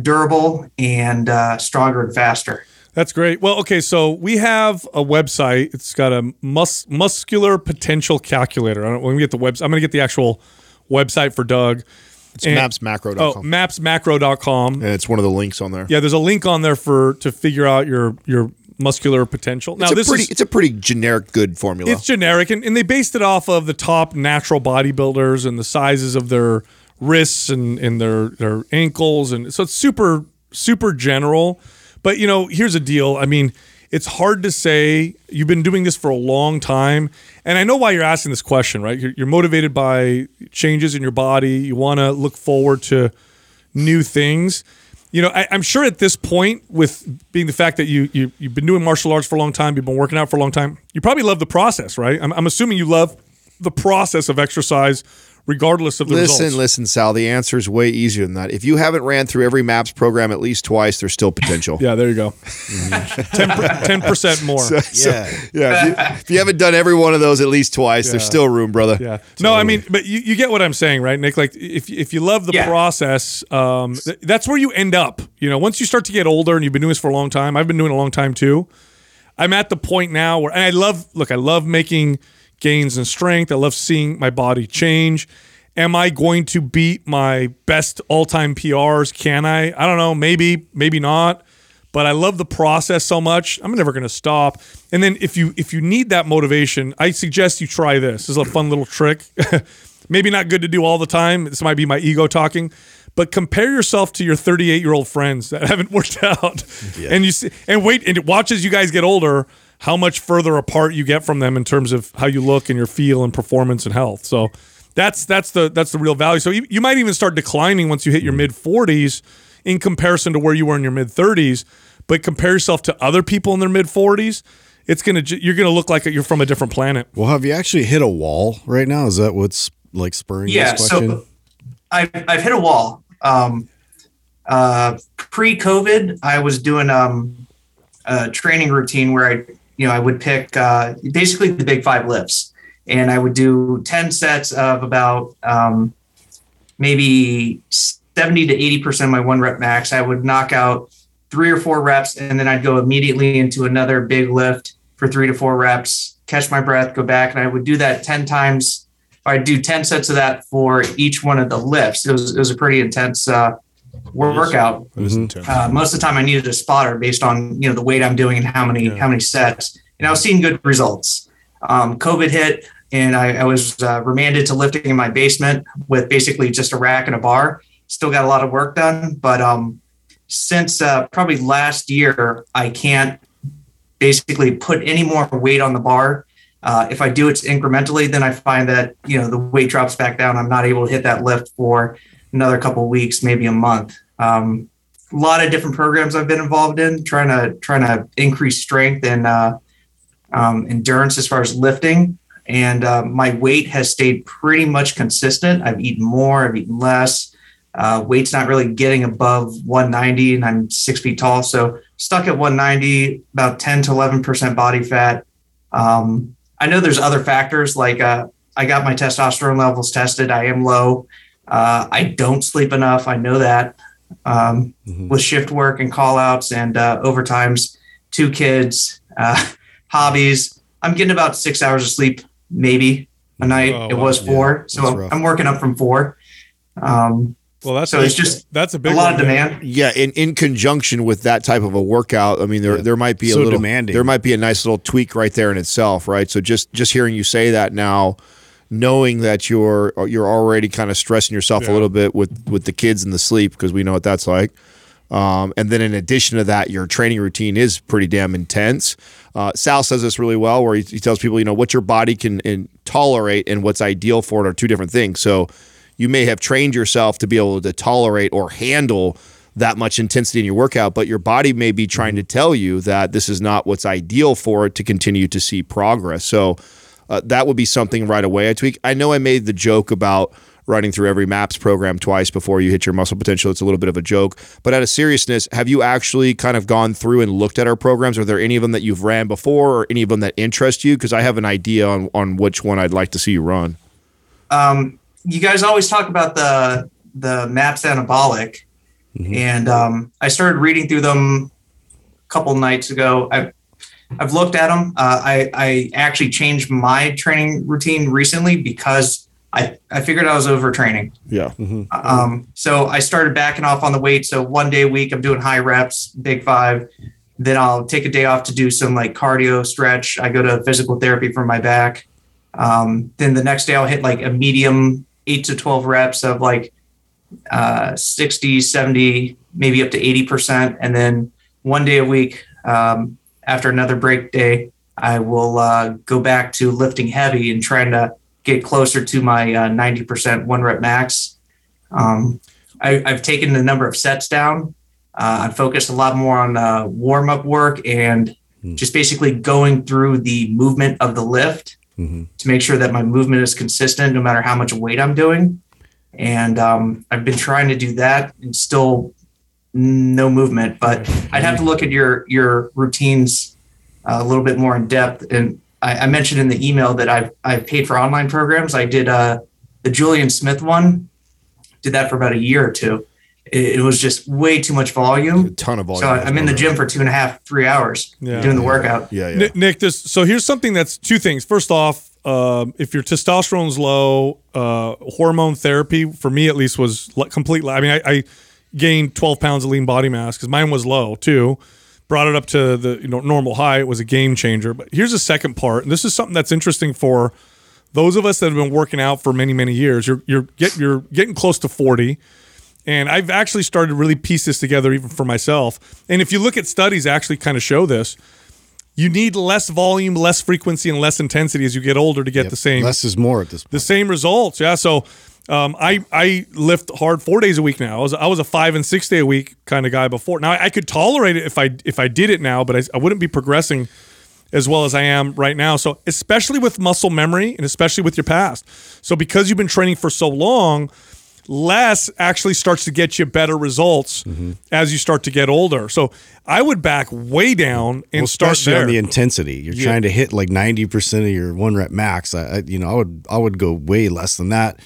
durable and uh, stronger and faster. That's great. Well, okay, so we have a website. It's got a mus- muscular potential calculator. I don't, when we get the website, I'm going to get the actual website for Doug. It's And- mapsmacro.com. Oh, mapsmacro.com. and it's one of the links on there. Yeah, there's a link on there for to figure out your your muscular potential. Now it's a this pretty is it's a pretty generic good formula. it's generic and, and they based it off of the top natural bodybuilders and the sizes of their wrists and, and their their ankles and so it's super super general but you know here's a deal i mean it's hard to say you've been doing this for a long time and i know why you're asking this question right you're, you're motivated by changes in your body you want to look forward to new things. You know, I, I'm sure at this point, with being the fact that you, you you've been doing martial arts for a long time, you've been working out for a long time, you probably love the process, right? I'm, I'm assuming you love the process of exercise, regardless of the listen, results. listen, Sal. The answer is way easier than that. If you haven't ran through every MAPS program at least twice, there's still potential. *laughs* Yeah, there you go. *laughs* Ten percent more. So- so- Yeah. yeah. If you, if you haven't done every one of those at least twice, there's still room, brother. Yeah. No, I mean, but you, you get what I'm saying, right, Nick? Like, if if you love the Yeah. process, um, th- that's where you end up. You know, once you start to get older and you've been doing this for a long time, I've been doing it a long time too. I'm at the point now where, and I love, look, I love making gains in strength. I love seeing my body change. Am I going to beat my best all time PRs? Can I? I don't know. Maybe, maybe not. But I love the process so much. I'm never going to stop. And then if you if you need that motivation, I suggest you try this. This is a fun little trick. *laughs* maybe not good to do all the time. This might be my ego talking, but compare yourself to your 38 year old friends that *laughs* haven't worked out, and you see, and wait and watch as you guys get older how much further apart you get from them in terms of how you look and your feel and performance and health. So that's that's the that's the real value. So you, you might even start declining once you hit your mid 40s in comparison to where you were in your mid 30s. But compare yourself to other people in their mid 40s. It's gonna you're gonna look like you're from a different planet. Well, have you actually hit a wall right now? Is that what's like spurring Yeah, this question? so I've, I've hit a wall. Um, uh, pre-COVID, I was doing um, a training routine where I, you know, I would pick uh, basically the big five lifts, and I would do ten sets of about um, maybe seventy to eighty percent of my one rep max. I would knock out three or four reps, and then I'd go immediately into another big lift for three to four reps, catch my breath, go back, and I would do that ten times I'd do 10 sets of that for each one of the lifts. It was, it was a pretty intense uh, workout. Uh, most of the time I needed a spotter based on, you know, the weight I'm doing and how many, how many sets. And I was seeing good results. Um, COVID hit and I, I was uh, remanded to lifting in my basement with basically just a rack and a bar. Still got a lot of work done, but um, since uh, probably last year, I can't basically put any more weight on the bar. Uh, if I do it incrementally, then I find that you know the weight drops back down. I'm not able to hit that lift for another couple of weeks, maybe a month. Um, a lot of different programs I've been involved in, trying to trying to increase strength and uh, um, endurance as far as lifting. And uh, my weight has stayed pretty much consistent. I've eaten more, I've eaten less. Uh, weight's not really getting above 190, and I'm six feet tall, so stuck at 190, about 10 to 11 percent body fat. Um, I know there's other factors like uh, I got my testosterone levels tested. I am low. Uh, I don't sleep enough. I know that um, with shift work and call outs and uh, overtimes, two kids, uh, *laughs* hobbies. I'm getting about six hours of sleep, maybe a night. Oh, it wow. was four. so I'm, rough. I'm working up from four. Um, Well, that's So it's just that's a big a lot one, of demand. Yeah, in, in conjunction with that type of a workout, I mean, there there might be a So little demanding. There might be a nice little tweak right there in itself, right? So just just hearing you say that now, knowing that you're you're already kind of stressing yourself a little bit with with the kids and the sleep because we know what that's like. Um, and then in addition to that, your training routine is pretty damn intense. Uh, Sal says this really well, where he, he tells people, you know, what your body can in, tolerate and what's ideal for it are two different things. So you may have trained yourself to be able to tolerate or handle that much intensity in your workout, but your body may be trying to tell you that this is not what's ideal for it to continue to see progress. So uh, that would be something right away I tweak. I know I made the joke about running through every MAPS program twice before you hit your muscle potential. It's a little bit of a joke. But out of seriousness, have you actually kind of gone through and looked at our programs? Are there any of them that you've ran before or any of them that interest you? Because I have an idea on, on which one I'd like to see you run. Um, you guys always talk about the the MAPS anabolic, and um, I started reading through them a couple nights ago. I've I've looked at them. Uh, I I actually changed my training routine recently because I I figured I was overtraining. Yeah. Um, so I started backing off on the weight. So one day a week, I'm doing high reps, big five. Then I'll take a day off to do some like cardio stretch. I go to physical therapy for my back. Um, then the next day I'll hit like a medium eight to 12 reps of like uh, 60, 70, maybe up to 80%. And then one day a week, um, after another break day, I will uh, go back to lifting heavy and trying to get closer to my uh, 90% one rep max. Um, I, I've taken the number of sets down. Uh, I focused a lot more on uh, warm up work and just basically going through the movement of the lift to make sure that my movement is consistent no matter how much weight I'm doing. And um, I've been trying to do that and still no movement, but I'd have to look at your your routines uh, a little bit more in depth. And I, I mentioned in the email that I've I've paid for online programs. I did uh, the Julian Smith one, did that for about a year or two. It, it was just way too much volume. A ton of volume. So I- I'm in the gym for two and a half, three hours Yeah. doing the workout. Yeah, yeah. Nick, Nick, this so here's something that's two things. First off, um, if your testosterone's low, uh, hormone therapy for me at least was li- complete. I mean, I, I gained 12 pounds of lean body mass because mine was low too. Brought it up to the you know normal high. It was a game changer. But here's the second part, and this is something that's interesting for those of us that have been working out for many many years. You're you're get you're getting close to 40. And I've actually started to really piece this together even for myself. And if you look at studies, actually kind of show this. You need less volume, less frequency, and less intensity as you get older to get the same Less is more at this point. the same results. Yeah. So um, I I lift hard four days a week now. I was I was a five and six day a week kind of guy before. Now I, I could tolerate it if I if I did it now, but I, I wouldn't be progressing as well as I am right now. So especially with muscle memory and especially with your past. So because you've been training for so long, less actually starts to get you better results Mm-hmm. as you start to get older. So I would back way down and Well, start there. on the intensity. You're trying to hit like 90% of your one rep max. I, I you know, I would I would go way less than that.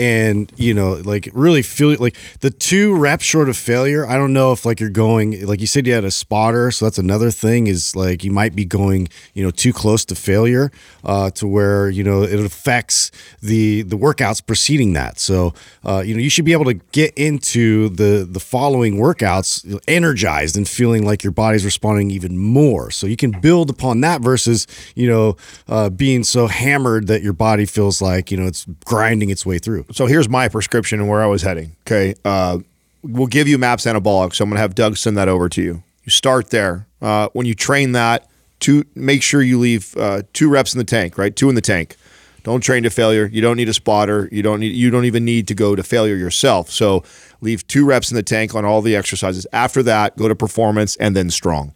And you know, like really feel like the two reps short of failure. I don't know if like you're going like you said you had a spotter, so that's another thing is like you might be going you know too close to failure uh, to where you know it affects the the workouts preceding that. So uh, you know you should be able to get into the the following workouts energized and feeling like your body's responding even more. So you can build upon that versus you know uh, being so hammered that your body feels like you know it's grinding its way through. So here's my prescription and where I was heading. Okay. Uh, we'll give you MAPS anabolic. So I'm going to have Doug send that over to you. You start there. Uh, when you train that, to make sure you leave uh, two reps in the tank, right? Two in the tank. Don't train to failure. You don't need a spotter. You don't need. You don't even need to go to failure yourself. So leave two reps in the tank on all the exercises. After that, go to performance and then strong.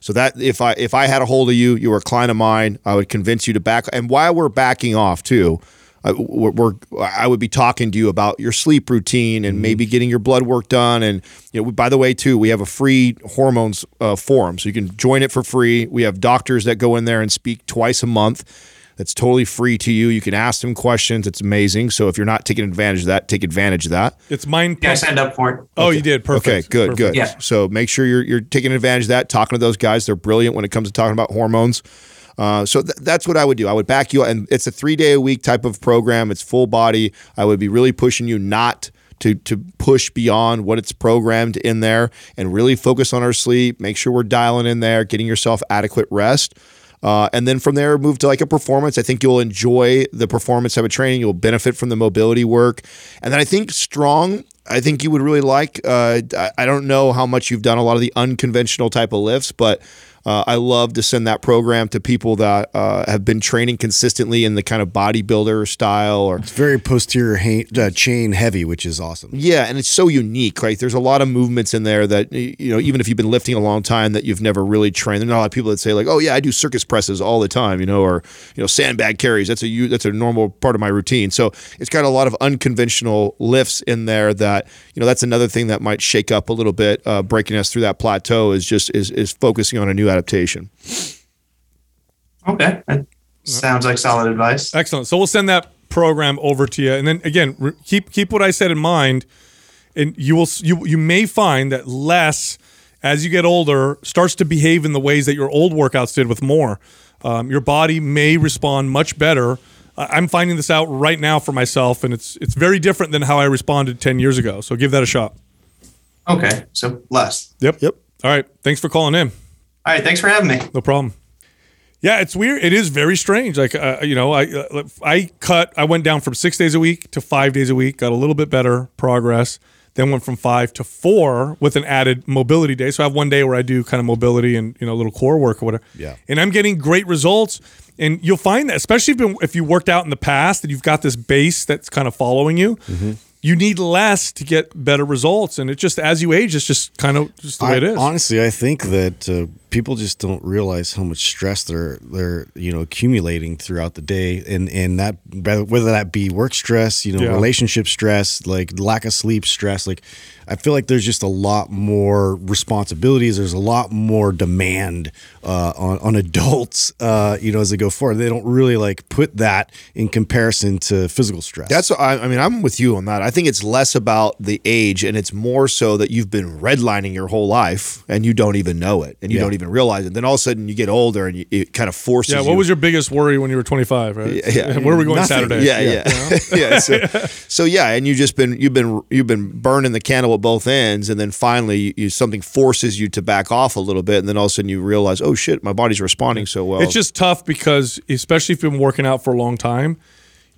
So that if I if I had a hold of you, you were a client of mine, I would convince you to back. And while we're backing off too, I, we're, we're I would be talking to you about your sleep routine and maybe getting your blood work done. And you know, by the way, too, we have a free hormones uh, forum, so you can join it for free. We have doctors that go in there and speak twice a month. That's totally free to you. You can ask them questions. It's amazing. So if you're not taking advantage of that, take advantage of that. it's mind. Yeah, I signed up for it. Oh, you did perfect. Okay, good, Perfect. good. Yeah. So make sure you're you're taking advantage of that. Talking to those guys, they're brilliant when it comes to talking about hormones. Uh, so th- that's what I would do. I would back you, and it's a three day a week type of program. It's full body. I would be really pushing you not to to push beyond what it's programmed in there, and really focus on our sleep. Make sure we're dialing in there, getting yourself adequate rest. Uh, and then from there, move to like a performance. I think you'll enjoy the performance type of training. You'll benefit from the mobility work. And then I think strong, I think you would really like. Uh, I, I don't know how much you've done a lot of the unconventional type of lifts, but uh, I love to send that program to people that uh, have been training consistently in the kind of bodybuilder style or It's very posterior ha- uh, chain heavy, which is awesome. yeah, and it's so unique. Right, there's a lot of movements in there that you know, even if you've been lifting a long time, that you've never really trained. There's not a lot of people that say like, "Oh yeah, I do circus presses all the time," you know, or you know, sandbag carries. That's a that's a normal part of my routine. So it's got a lot of unconventional lifts in there. That you know, that's another thing that might shake up a little bit, uh, breaking us through that plateau. Is just is is focusing on a new adaptation. Okay. That sounds like solid advice. Excellent. So we'll send that program over to you, and then again, re- keep keep what I said in mind, and you will you you may find that less as you get older starts to behave in the ways that your old workouts did with more. Um, your body may respond much better. I- I'm finding this out right now for myself, and it's it's very different than how I responded ten years ago. So give that a shot. Okay. So less. Yep. Yep. All right. Thanks for calling in. All right. Thanks for having me. No problem. Yeah, it's weird. It is very strange. Like, uh, you know, I uh, I cut. I went down from six days a week to five days a week. Got a little bit better progress. Then went from five to four with an added mobility day. So I have one day where I do kind of mobility and you know a little core work or whatever. Yeah. And I'm getting great results. And you'll find that, especially if, you- if you worked out in the past and you've got this base that's kind of following you, Mm-hmm. you need less to get better results. And it just as you age, it's just kind of just the way I- it is. Honestly, I think that uh, people just don't realize how much stress they're they're you know accumulating throughout the day, and and that whether that be work stress, you know, Yeah. relationship stress, like lack of sleep stress, like. I feel like there's just a lot more responsibilities. There's a lot more demand uh, on on *laughs* adults, uh, you know, as they go forward. They don't really like put that in comparison to physical stress. That's I, I mean I'm with you on that. I think it's less about the age and it's more so that you've been redlining your whole life and you don't even know it and you Yeah. don't even realize it. Then all of a sudden you get older and you, it kind of forces. yeah. you. What was your biggest worry when you were 25? Right. Yeah. Where are we going Nothing. Saturday? Yeah, yeah, yeah. *laughs* So, so yeah, and you've just been you've been you've been burning the candle at both ends, and then finally you, you something forces you to back off a little bit, and then all of a sudden you realize, oh shit, my body's responding so well. It's just tough because, especially if you've been working out for a long time,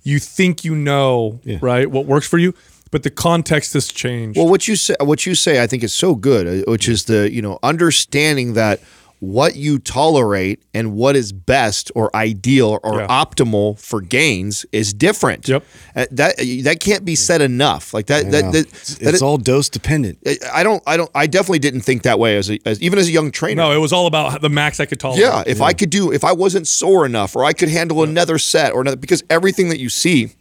you think you know, right, what works for you, but the context has changed. Well, what you say, what you say, I think is so good, uh, which is the you know understanding that what you tolerate and what is best or ideal or Yeah. optimal for gains is different. Yep. Uh, that that can't be said enough. Like that. That, that, it's, that it's it- all dose dependent. I don't. I don't. I definitely didn't think that way as, a, as even as a young trainer. no, it was all about the max I could tolerate. Yeah, if I could do, if I wasn't sore enough, or I could handle another set, or another, because everything that you see,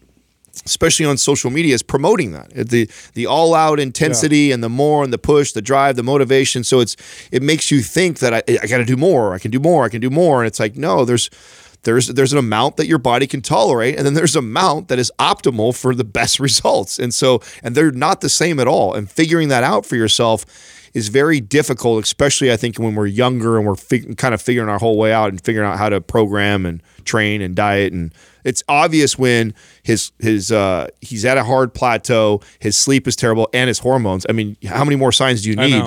especially on social media, is promoting that the the all out intensity and the more and the push, the drive, the motivation. So it's it makes you think that I, I got to do more, I can do more, I can do more, and it's like no, there's. There's there's an amount that your body can tolerate, and then there's an amount that is optimal for the best *laughs* results. And so, and they're not the same at all. And figuring that out for yourself is very difficult, especially I think when we're younger and we're fig- kind of figuring our whole way out and figuring out how to program and train and diet. And it's obvious when his his uh, he's at a hard plateau, his sleep is terrible, and his hormones. I mean, how many more signs do you need?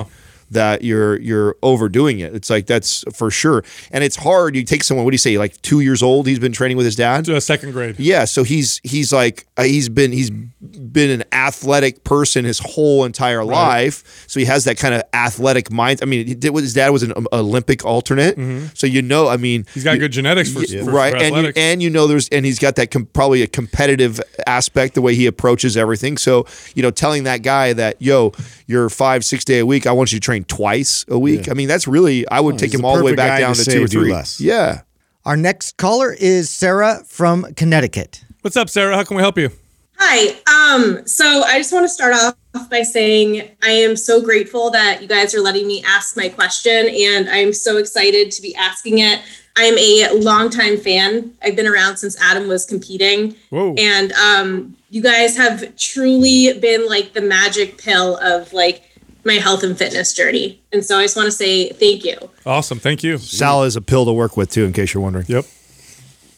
That you're you're overdoing it. It's like that's for sure, and it's hard. You take someone. What do you say? Like two years old. He's been training with his dad. Uh, second grade. Yeah, so he's he's like uh, he's been he's been an athletic person his whole entire life. So he has that kind of athletic mind. I mean, he did, his dad was an um, Olympic alternate, so you know. I mean, Mm-hmm. He's got you- good genetics for, y- for- right, for and you, and you know there's and he's got that com- probably a competitive aspect the way he approaches everything. So you know, telling that guy that yo, you're five six day a week, I want you to train twice a week. I mean, that's really I would take him all the way back down to to, two or three. less. Yeah. Our next caller is Sarah from Connecticut. What's up, Sarah? How can we help you? Hi. Um, so I just want to start off by saying I am so grateful that you guys are letting me ask my question, and I'm so excited to be asking it. I'm a longtime fan. I've been around since Adam was competing, Whoa. and um, you guys have truly been like the magic pill of like my health and fitness journey. And so I just want to say thank you. Awesome. Thank you. Sal is a pill to work with too, in case you're wondering. Yep.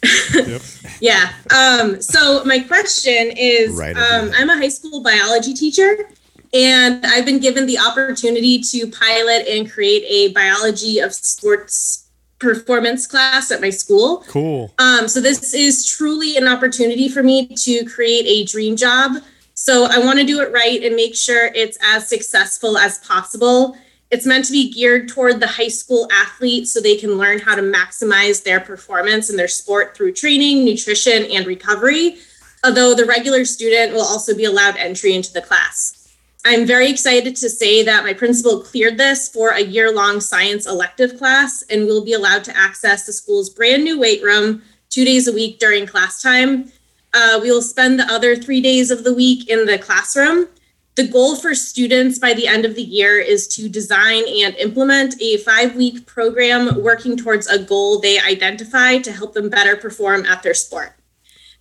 *laughs* yep. Yeah. Um, so my question is Right, um, I'm a high school biology teacher, and I've been given the opportunity to pilot and create a biology of sports performance class at my school. Cool. Um, so this is truly an opportunity for me to create a dream job. So I want to do it right and make sure it's as successful as possible. It's meant to be geared toward the high school athlete so they can learn how to maximize their performance in their sport through training, nutrition, and recovery. Although the regular student will also be allowed entry into the class. I'm very excited to say that my principal cleared this for a year long science elective class and will be allowed to access the school's brand new weight room two days a week during class time. Uh, we will spend the other three days of the week in the classroom. The goal for students by the end of the year is to design and implement a five week program working towards a goal they identify to help them better perform at their sport.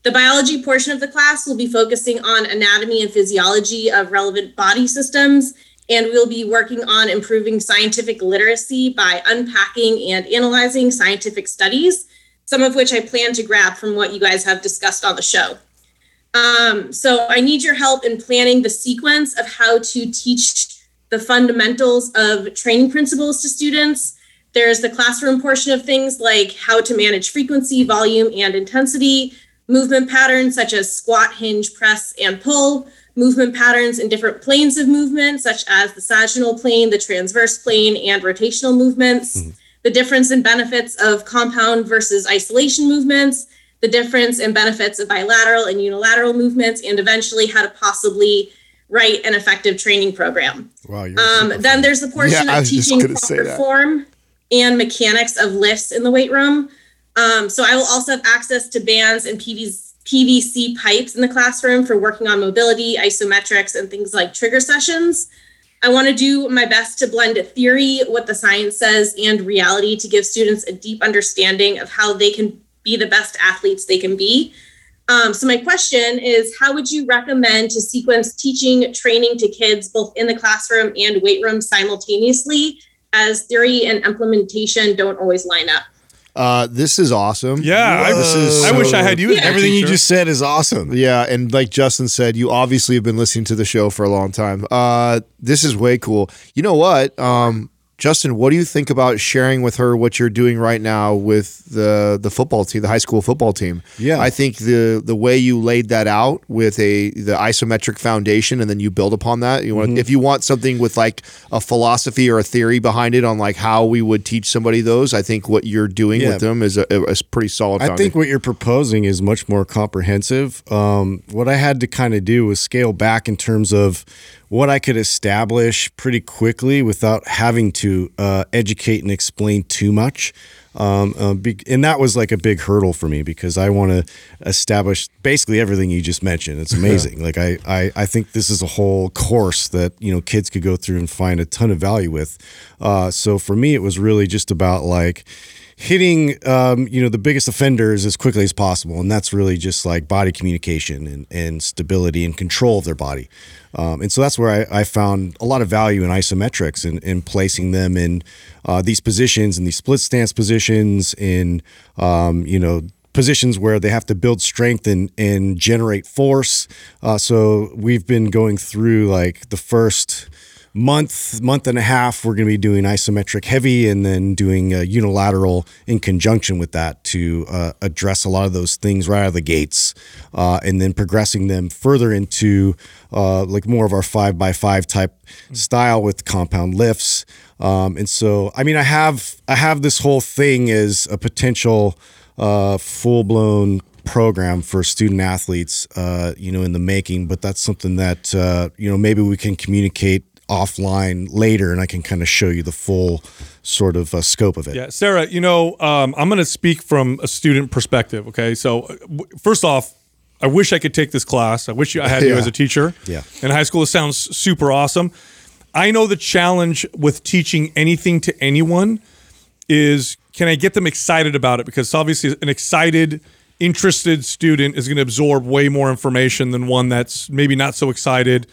The biology portion of the class will be focusing on anatomy and physiology of relevant body systems, and we'll be working on improving scientific literacy by unpacking and analyzing scientific studies, some of which I plan to grab from what you guys have discussed on the show. Um, so I need your help in planning the sequence of how to teach the fundamentals of training principles to students. There's the classroom portion of things like how to manage frequency, volume, and intensity, movement patterns such as squat, hinge, press, and pull, movement patterns in different planes of movement, such as the sagittal plane, the transverse plane, and rotational movements, mm-hmm. The difference in benefits of compound versus isolation movements, the difference in benefits of bilateral and unilateral movements, and eventually how to possibly write an effective training program. Wow, um, then there's the portion yeah, of teaching proper form and mechanics of lifts in the weight room. Um, so I will also have access to bands and PVC pipes in the classroom for working on mobility, isometrics, and things like trigger sessions. I want to do my best to blend theory, what the science says, and reality to give students a deep understanding of how they can be the best athletes they can be. Um, so my question is, how would you recommend to sequence teaching, training to kids both in the classroom and weight room simultaneously, as theory and implementation don't always line up? Uh, this is awesome. Yeah, I, I wish I had you. Yeah. Everything you just said is awesome. Yeah, and like Justin said, you obviously have been listening to the show for a long time. Uh, this is way cool. You know what? Um, Justin, what do you think about sharing with her what you're doing right now with the the football team, the high school football team? Yeah, I think the the way you laid that out with a the isometric foundation, and then you build upon that. You want mm-hmm. if you want something with like a philosophy or a theory behind it on like how we would teach somebody those. I think what you're doing yeah. with them is a, a pretty solid. I think what you're proposing is much more comprehensive. Um, what I had to kind of do was scale back in terms of what I could establish pretty quickly without having to uh, educate and explain too much. Um, uh, be, and that was like a big hurdle for me because I want to establish basically everything you just mentioned. It's *laughs* amazing. like I, I, I think this is a whole course that you know kids could go through and find a ton of value with. Uh, so for me, it was really just about like hitting um, you know the biggest offenders as quickly as possible and that's really just like body communication and, and stability and control of their body um, and so that's where I, I, found a lot of value in isometrics and, in placing them in uh, these positions and these split stance positions in um, you know positions where they have to build strength and, and generate force. Uh, so we've been going through like the first month, month and a half, we're going to be doing isometric heavy and then doing unilateral in conjunction with that to uh, address a lot of those things right out of the gates, uh, and then progressing them further into uh, like more of our five by five type style with compound lifts. Um, and so, I mean, I have I have this whole thing as a potential uh, full blown program for student athletes, uh, you know, in the making. But that's something that uh, you know maybe we can communicate offline later and I can kind of show you the full sort of uh, scope of it. Yeah, Sarah, you know, um, I'm going to speak from a student perspective. Okay. So, uh, first off, I wish I could take this class. I wish I had *laughs* yeah. you as a teacher. Yeah. In high school, it sounds super awesome. I know the challenge with teaching anything to anyone is can I get them excited about it? Because obviously, an excited, interested student is going to absorb way more information than one that's maybe not so excited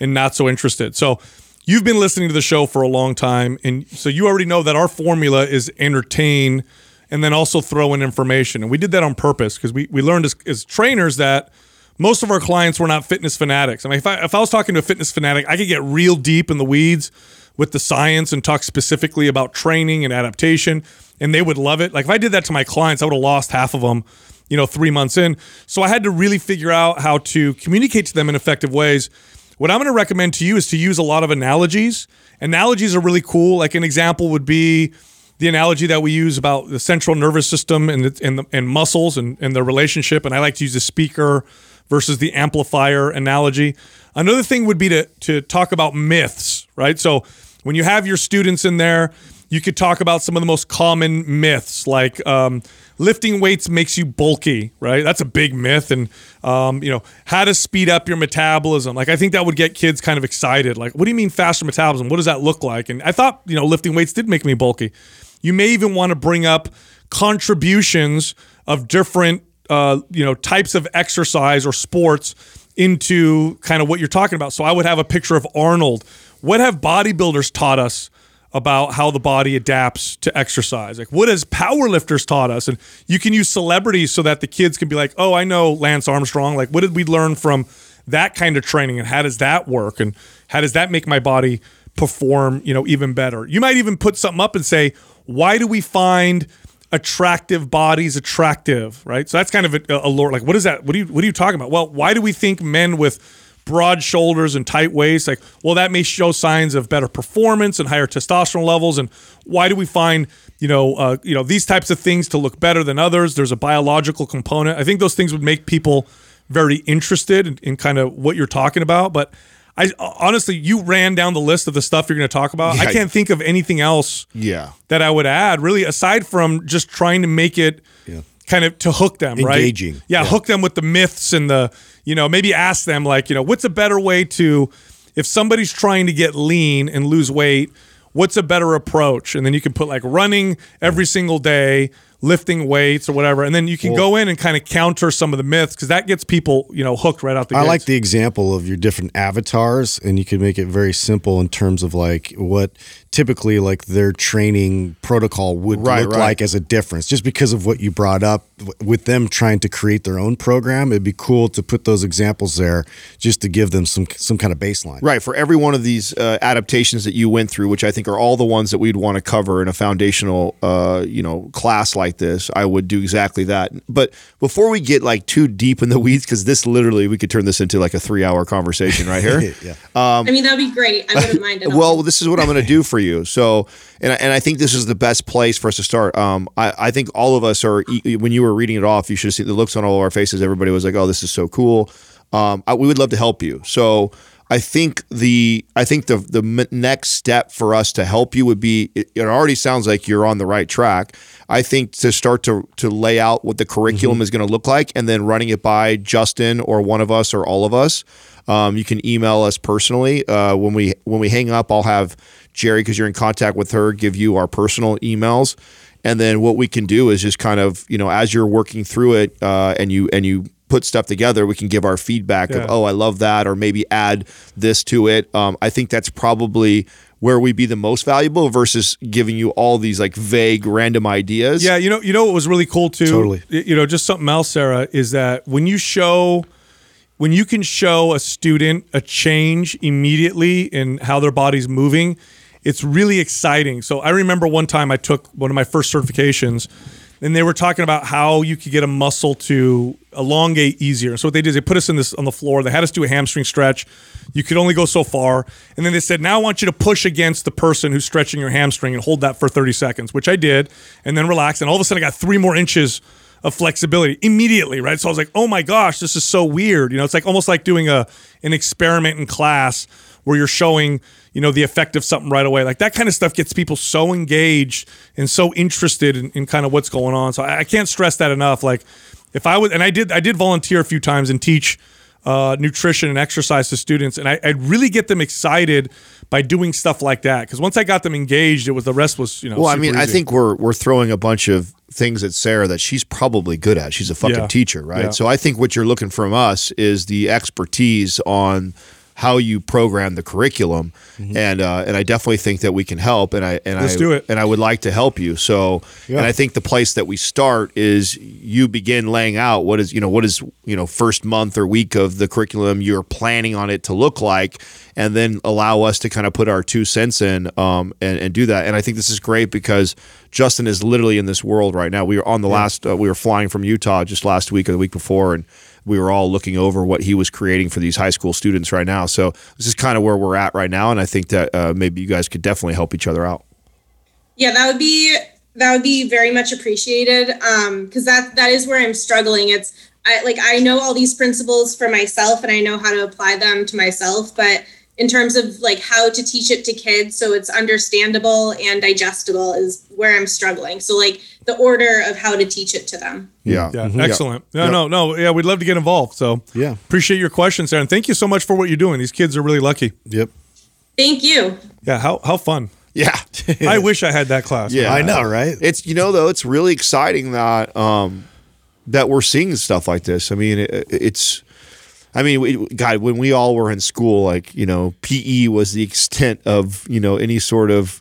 and not so interested. So you've been listening to the show for a long time, and so you already know that our formula is entertain and then also throw in information. And we did that on purpose because we, we learned as, as trainers that most of our clients were not fitness fanatics. I mean, if I, if I was talking to a fitness fanatic, I could get real deep in the weeds with the science and talk specifically about training and adaptation. and they would love it. Like if I did that to my clients, I would have lost half of them, you know, three months in. So I had to really figure out how to communicate to them in effective ways. What I'm going to recommend to you is to use a lot of analogies. Analogies are really cool. Like an example would be the analogy that we use about the central nervous system and the, and, the, and muscles and, and their relationship. And I like to use the speaker versus the amplifier analogy. Another thing would be to to talk about myths, right? So when you have your students in there, you could talk about some of the most common myths, like um, lifting weights makes you bulky, right? That's a big myth, and um, you know how to speed up your metabolism. Like I think that would get kids kind of excited. Like, what do you mean faster metabolism? What does that look like? And I thought you know lifting weights did make me bulky. You may even want to bring up contributions of different uh, you know types of exercise or sports into kind of what you're talking about. So I would have a picture of Arnold. What have bodybuilders taught us about how the body adapts to exercise? Like what has powerlifters taught us? And you can use celebrities so that the kids can be like, "Oh, I know Lance Armstrong. Like what did we learn from that kind of training and how does that work and how does that make my body perform, you know, even better?" You might even put something up and say, "Why do we find attractive bodies attractive, right? So that's kind of a, a lore. Like, what is that? What are you what are you talking about? Well, why do we think men with broad shoulders and tight waist. like, well, that may show signs of better performance and higher testosterone levels. And why do we find, you know, uh, you know, these types of things to look better than others? There's a biological component. I think those things would make people very interested in, in kind of what you're talking about. But I honestly, you ran down the list of the stuff you're going to talk about. Yeah. I can't think of anything else Yeah. that I would add, really, aside from just trying to make it Yeah. Kind of to hook them, right? Engaging. Yeah, Yeah. hook them with the myths and the, you know, maybe ask them, like, you know, what's a better way to, if somebody's trying to get lean and lose weight, what's a better approach? And then you can put like running every single day, lifting weights or whatever. And then you can go in and kind of counter some of the myths because that gets people, you know, hooked right out the gate. I gate. like the example of your different avatars, and you can make it very simple in terms of like what typically like their training protocol would Right, look right. like as a difference. Just because of what you brought up with them trying to create their own program, it'd be cool to put those examples there just to give them some some kind of baseline. Right. For every one of these uh, adaptations that you went through, which I think are all the ones that we'd want to cover in a foundational, uh, you know, class like this, I would do exactly that. But before we get like too deep in the weeds, because this literally we could turn this into like a three-hour conversation right here. *laughs* yeah. I mean, that'd be great. I wouldn't mind at *laughs* all. well, this is what I'm going to do for you. So, and I, and I think this is the best place for us to start. Um, I, I think all of us are. When you were reading it off, you should have seen the looks on all of our faces. Everybody was like, "Oh, this is so cool." Um, I, we would love to help you. So, I think the I think the the next step for us to help you would be. It, it already sounds like you're on the right track. I think to start to to lay out what the curriculum is going to look like, and then running it by Justin or one of us or all of us. Um, you can email us personally. Uh, when we when we hang up, I'll have Jerry because you're in contact with her. Give you our personal emails, and then what we can do is just kind of you know as you're working through it uh, and you and you put stuff together, we can give our feedback Yeah. of oh I love that or maybe add this to it. Um, I think that's probably where we'd be the most valuable versus giving you all these like vague random ideas. Yeah, you know, you know what was really cool too. Totally. You know, just something else, Sarah, is that when you show, when you can show a student a change immediately in how their body's moving, it's really exciting. So I remember one time I took one of my first certifications, and they were talking about how you could get a muscle to elongate easier. So what they did is they put us in this on the floor. They had us do a hamstring stretch. You could only go so far, and then they said, "Now I want you to push against the person who's stretching your hamstring and hold that for 30 seconds," which I did, and then relax. And all of a sudden, I got three more inches of flexibility immediately, right? So I was like, "Oh my gosh, this is so weird." You know, it's like almost like doing a an experiment in class where you're showing you know the effect of something right away like that kind of stuff gets people so engaged and so interested in, in kind of what's going on so I, I can't stress that enough like if i was and i did i did volunteer a few times and teach uh, nutrition and exercise to students and I, i'd really get them excited by doing stuff like that because once i got them engaged it was the rest was you know Well, I mean, I think we're we're throwing a bunch of things at Sarah that she's probably good at. She's a fucking Yeah. teacher, right? Yeah. So I think what you're looking from us is the expertise on how you program the curriculum, and uh, and I definitely think that we can help, and I and Mm-hmm. Let's I do it. and I would like to help you. So, and I think the place that we start is you begin laying out what is you know what is you know first month or week of the curriculum you're planning on it to look like, and then allow us to kind of put our two cents in um, and and do that. And I think this is great because Justin is literally in this world right now. We were on the last, uh, we were flying from Utah just last week or the week before, and we were all looking over what he was creating for these high school students right now. So this is kind of where we're at right now, and I think that uh, maybe you guys could definitely help each other out. Yeah, that would be that would be very much appreciated. Um, because that that is where I'm struggling. It's I like I know all these principles for myself and I know how to apply them to myself, but in terms of like how to teach it to kids so it's understandable and digestible is where I'm struggling. So like the order of how to teach it to them. Yeah. Yeah, Mhm. excellent. No, Yeah. no, no. Yeah, we'd love to get involved. So Yeah. appreciate your questions, Aaron. Thank you so much for what you're doing. These kids are really lucky. Yep. Thank you. Yeah, how how fun. Yeah. *laughs* I wish I had that class. Yeah, I know, right? It's you know though, it's really exciting that um that we're seeing stuff like this. I mean, it, it's. I mean, we, God, when we all were in school, like you know, PE was the extent of you know any sort of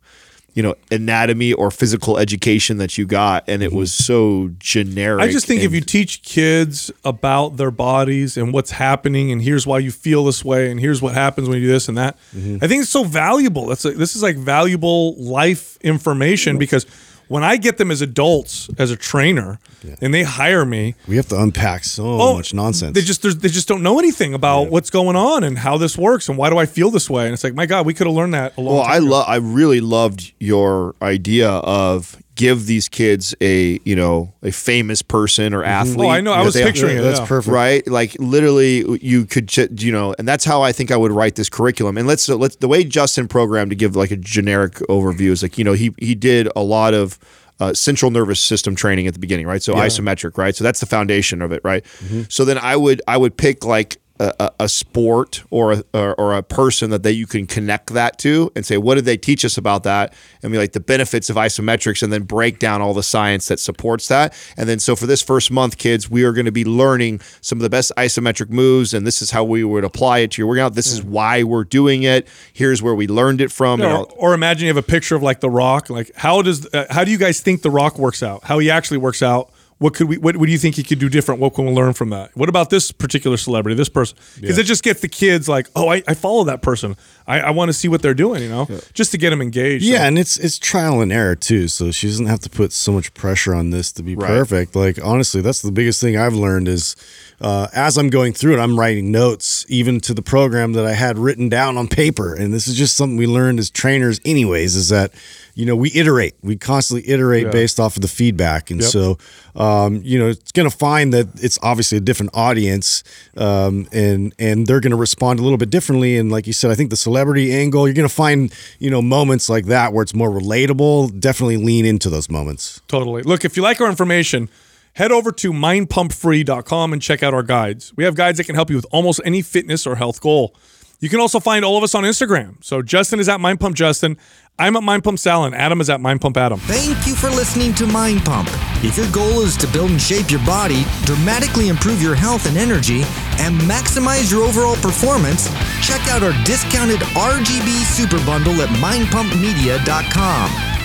you know anatomy or physical education that you got, and it mm-hmm. was so generic. I just think if you teach kids about their bodies and what's happening, and here's why you feel this way, and here's what happens when you do this and that, mm-hmm. I think it's so valuable. That's like, this is like valuable life information because when I get them as adults as a trainer, and they hire me, We have to unpack so oh, much nonsense. They just they just don't know anything about what's going on and how this works and why do I feel this way. And it's like, my God, we could have learned that a long Well, time I love. I really loved your idea of give these kids a you know a famous person or athlete. Oh, I know. I was picturing it. That's yeah. perfect. right like literally you could ju- you know and that's how i think i would write this curriculum and let's so let's the way justin programmed to give like a generic overview is like you know he he did a lot of uh, central nervous system training at the beginning right so isometric right so that's the foundation of it right mm-hmm. so then i would i would pick like a, a, sport or a, or, or a person that they you can connect that to and say what did they teach us about that? And be like the benefits of isometrics and then break down all the science that supports that. And then so for this first month kids we are going to be learning some of the best isometric moves and this is how we would apply it to your workout. This is why we're doing it. Here's where we learned it from or, or imagine you have a picture of like the rock. Like how does uh, how do you guys think the rock works out? How he actually works out what could we what, what do you think he could do different? What can we learn from that? What about this particular celebrity this person? Because it just gets the kids like oh i, I follow that person. I, I want to see what they're doing you know? Just to get them engaged Yeah, So- and it's it's trial and error too. So she doesn't have to put so much pressure on this to be Right. perfect. Like honestly, that's the biggest thing I've learned is uh, as I'm going through it, I'm writing notes even to the program that I had written down on paper. And this is just something we learned as trainers, anyways. Is that you know we iterate, we constantly iterate based off of the feedback, and Yep. so um, you know it's going to find that it's obviously a different audience, um, and and they're going to respond a little bit differently. And like you said, I think the celebrity angle, you're going to find you know moments like that where it's more relatable. Definitely lean into those moments. Totally. Look, if you like our information, head over to mindpumpfree.com and check out our guides. We have guides that can help you with almost any fitness or health goal. You can also find all of us on Instagram. So Justin is at Mind Pump mindpumpjustin. I'm at mindpumpsal, and Adam is at Mind Pump mindpumpadam. Thank you for listening to Mind Pump. If your goal is to build and shape your body, dramatically improve your health and energy, and maximize your overall performance, check out our discounted RGB Super Bundle at mindpumpmedia.com.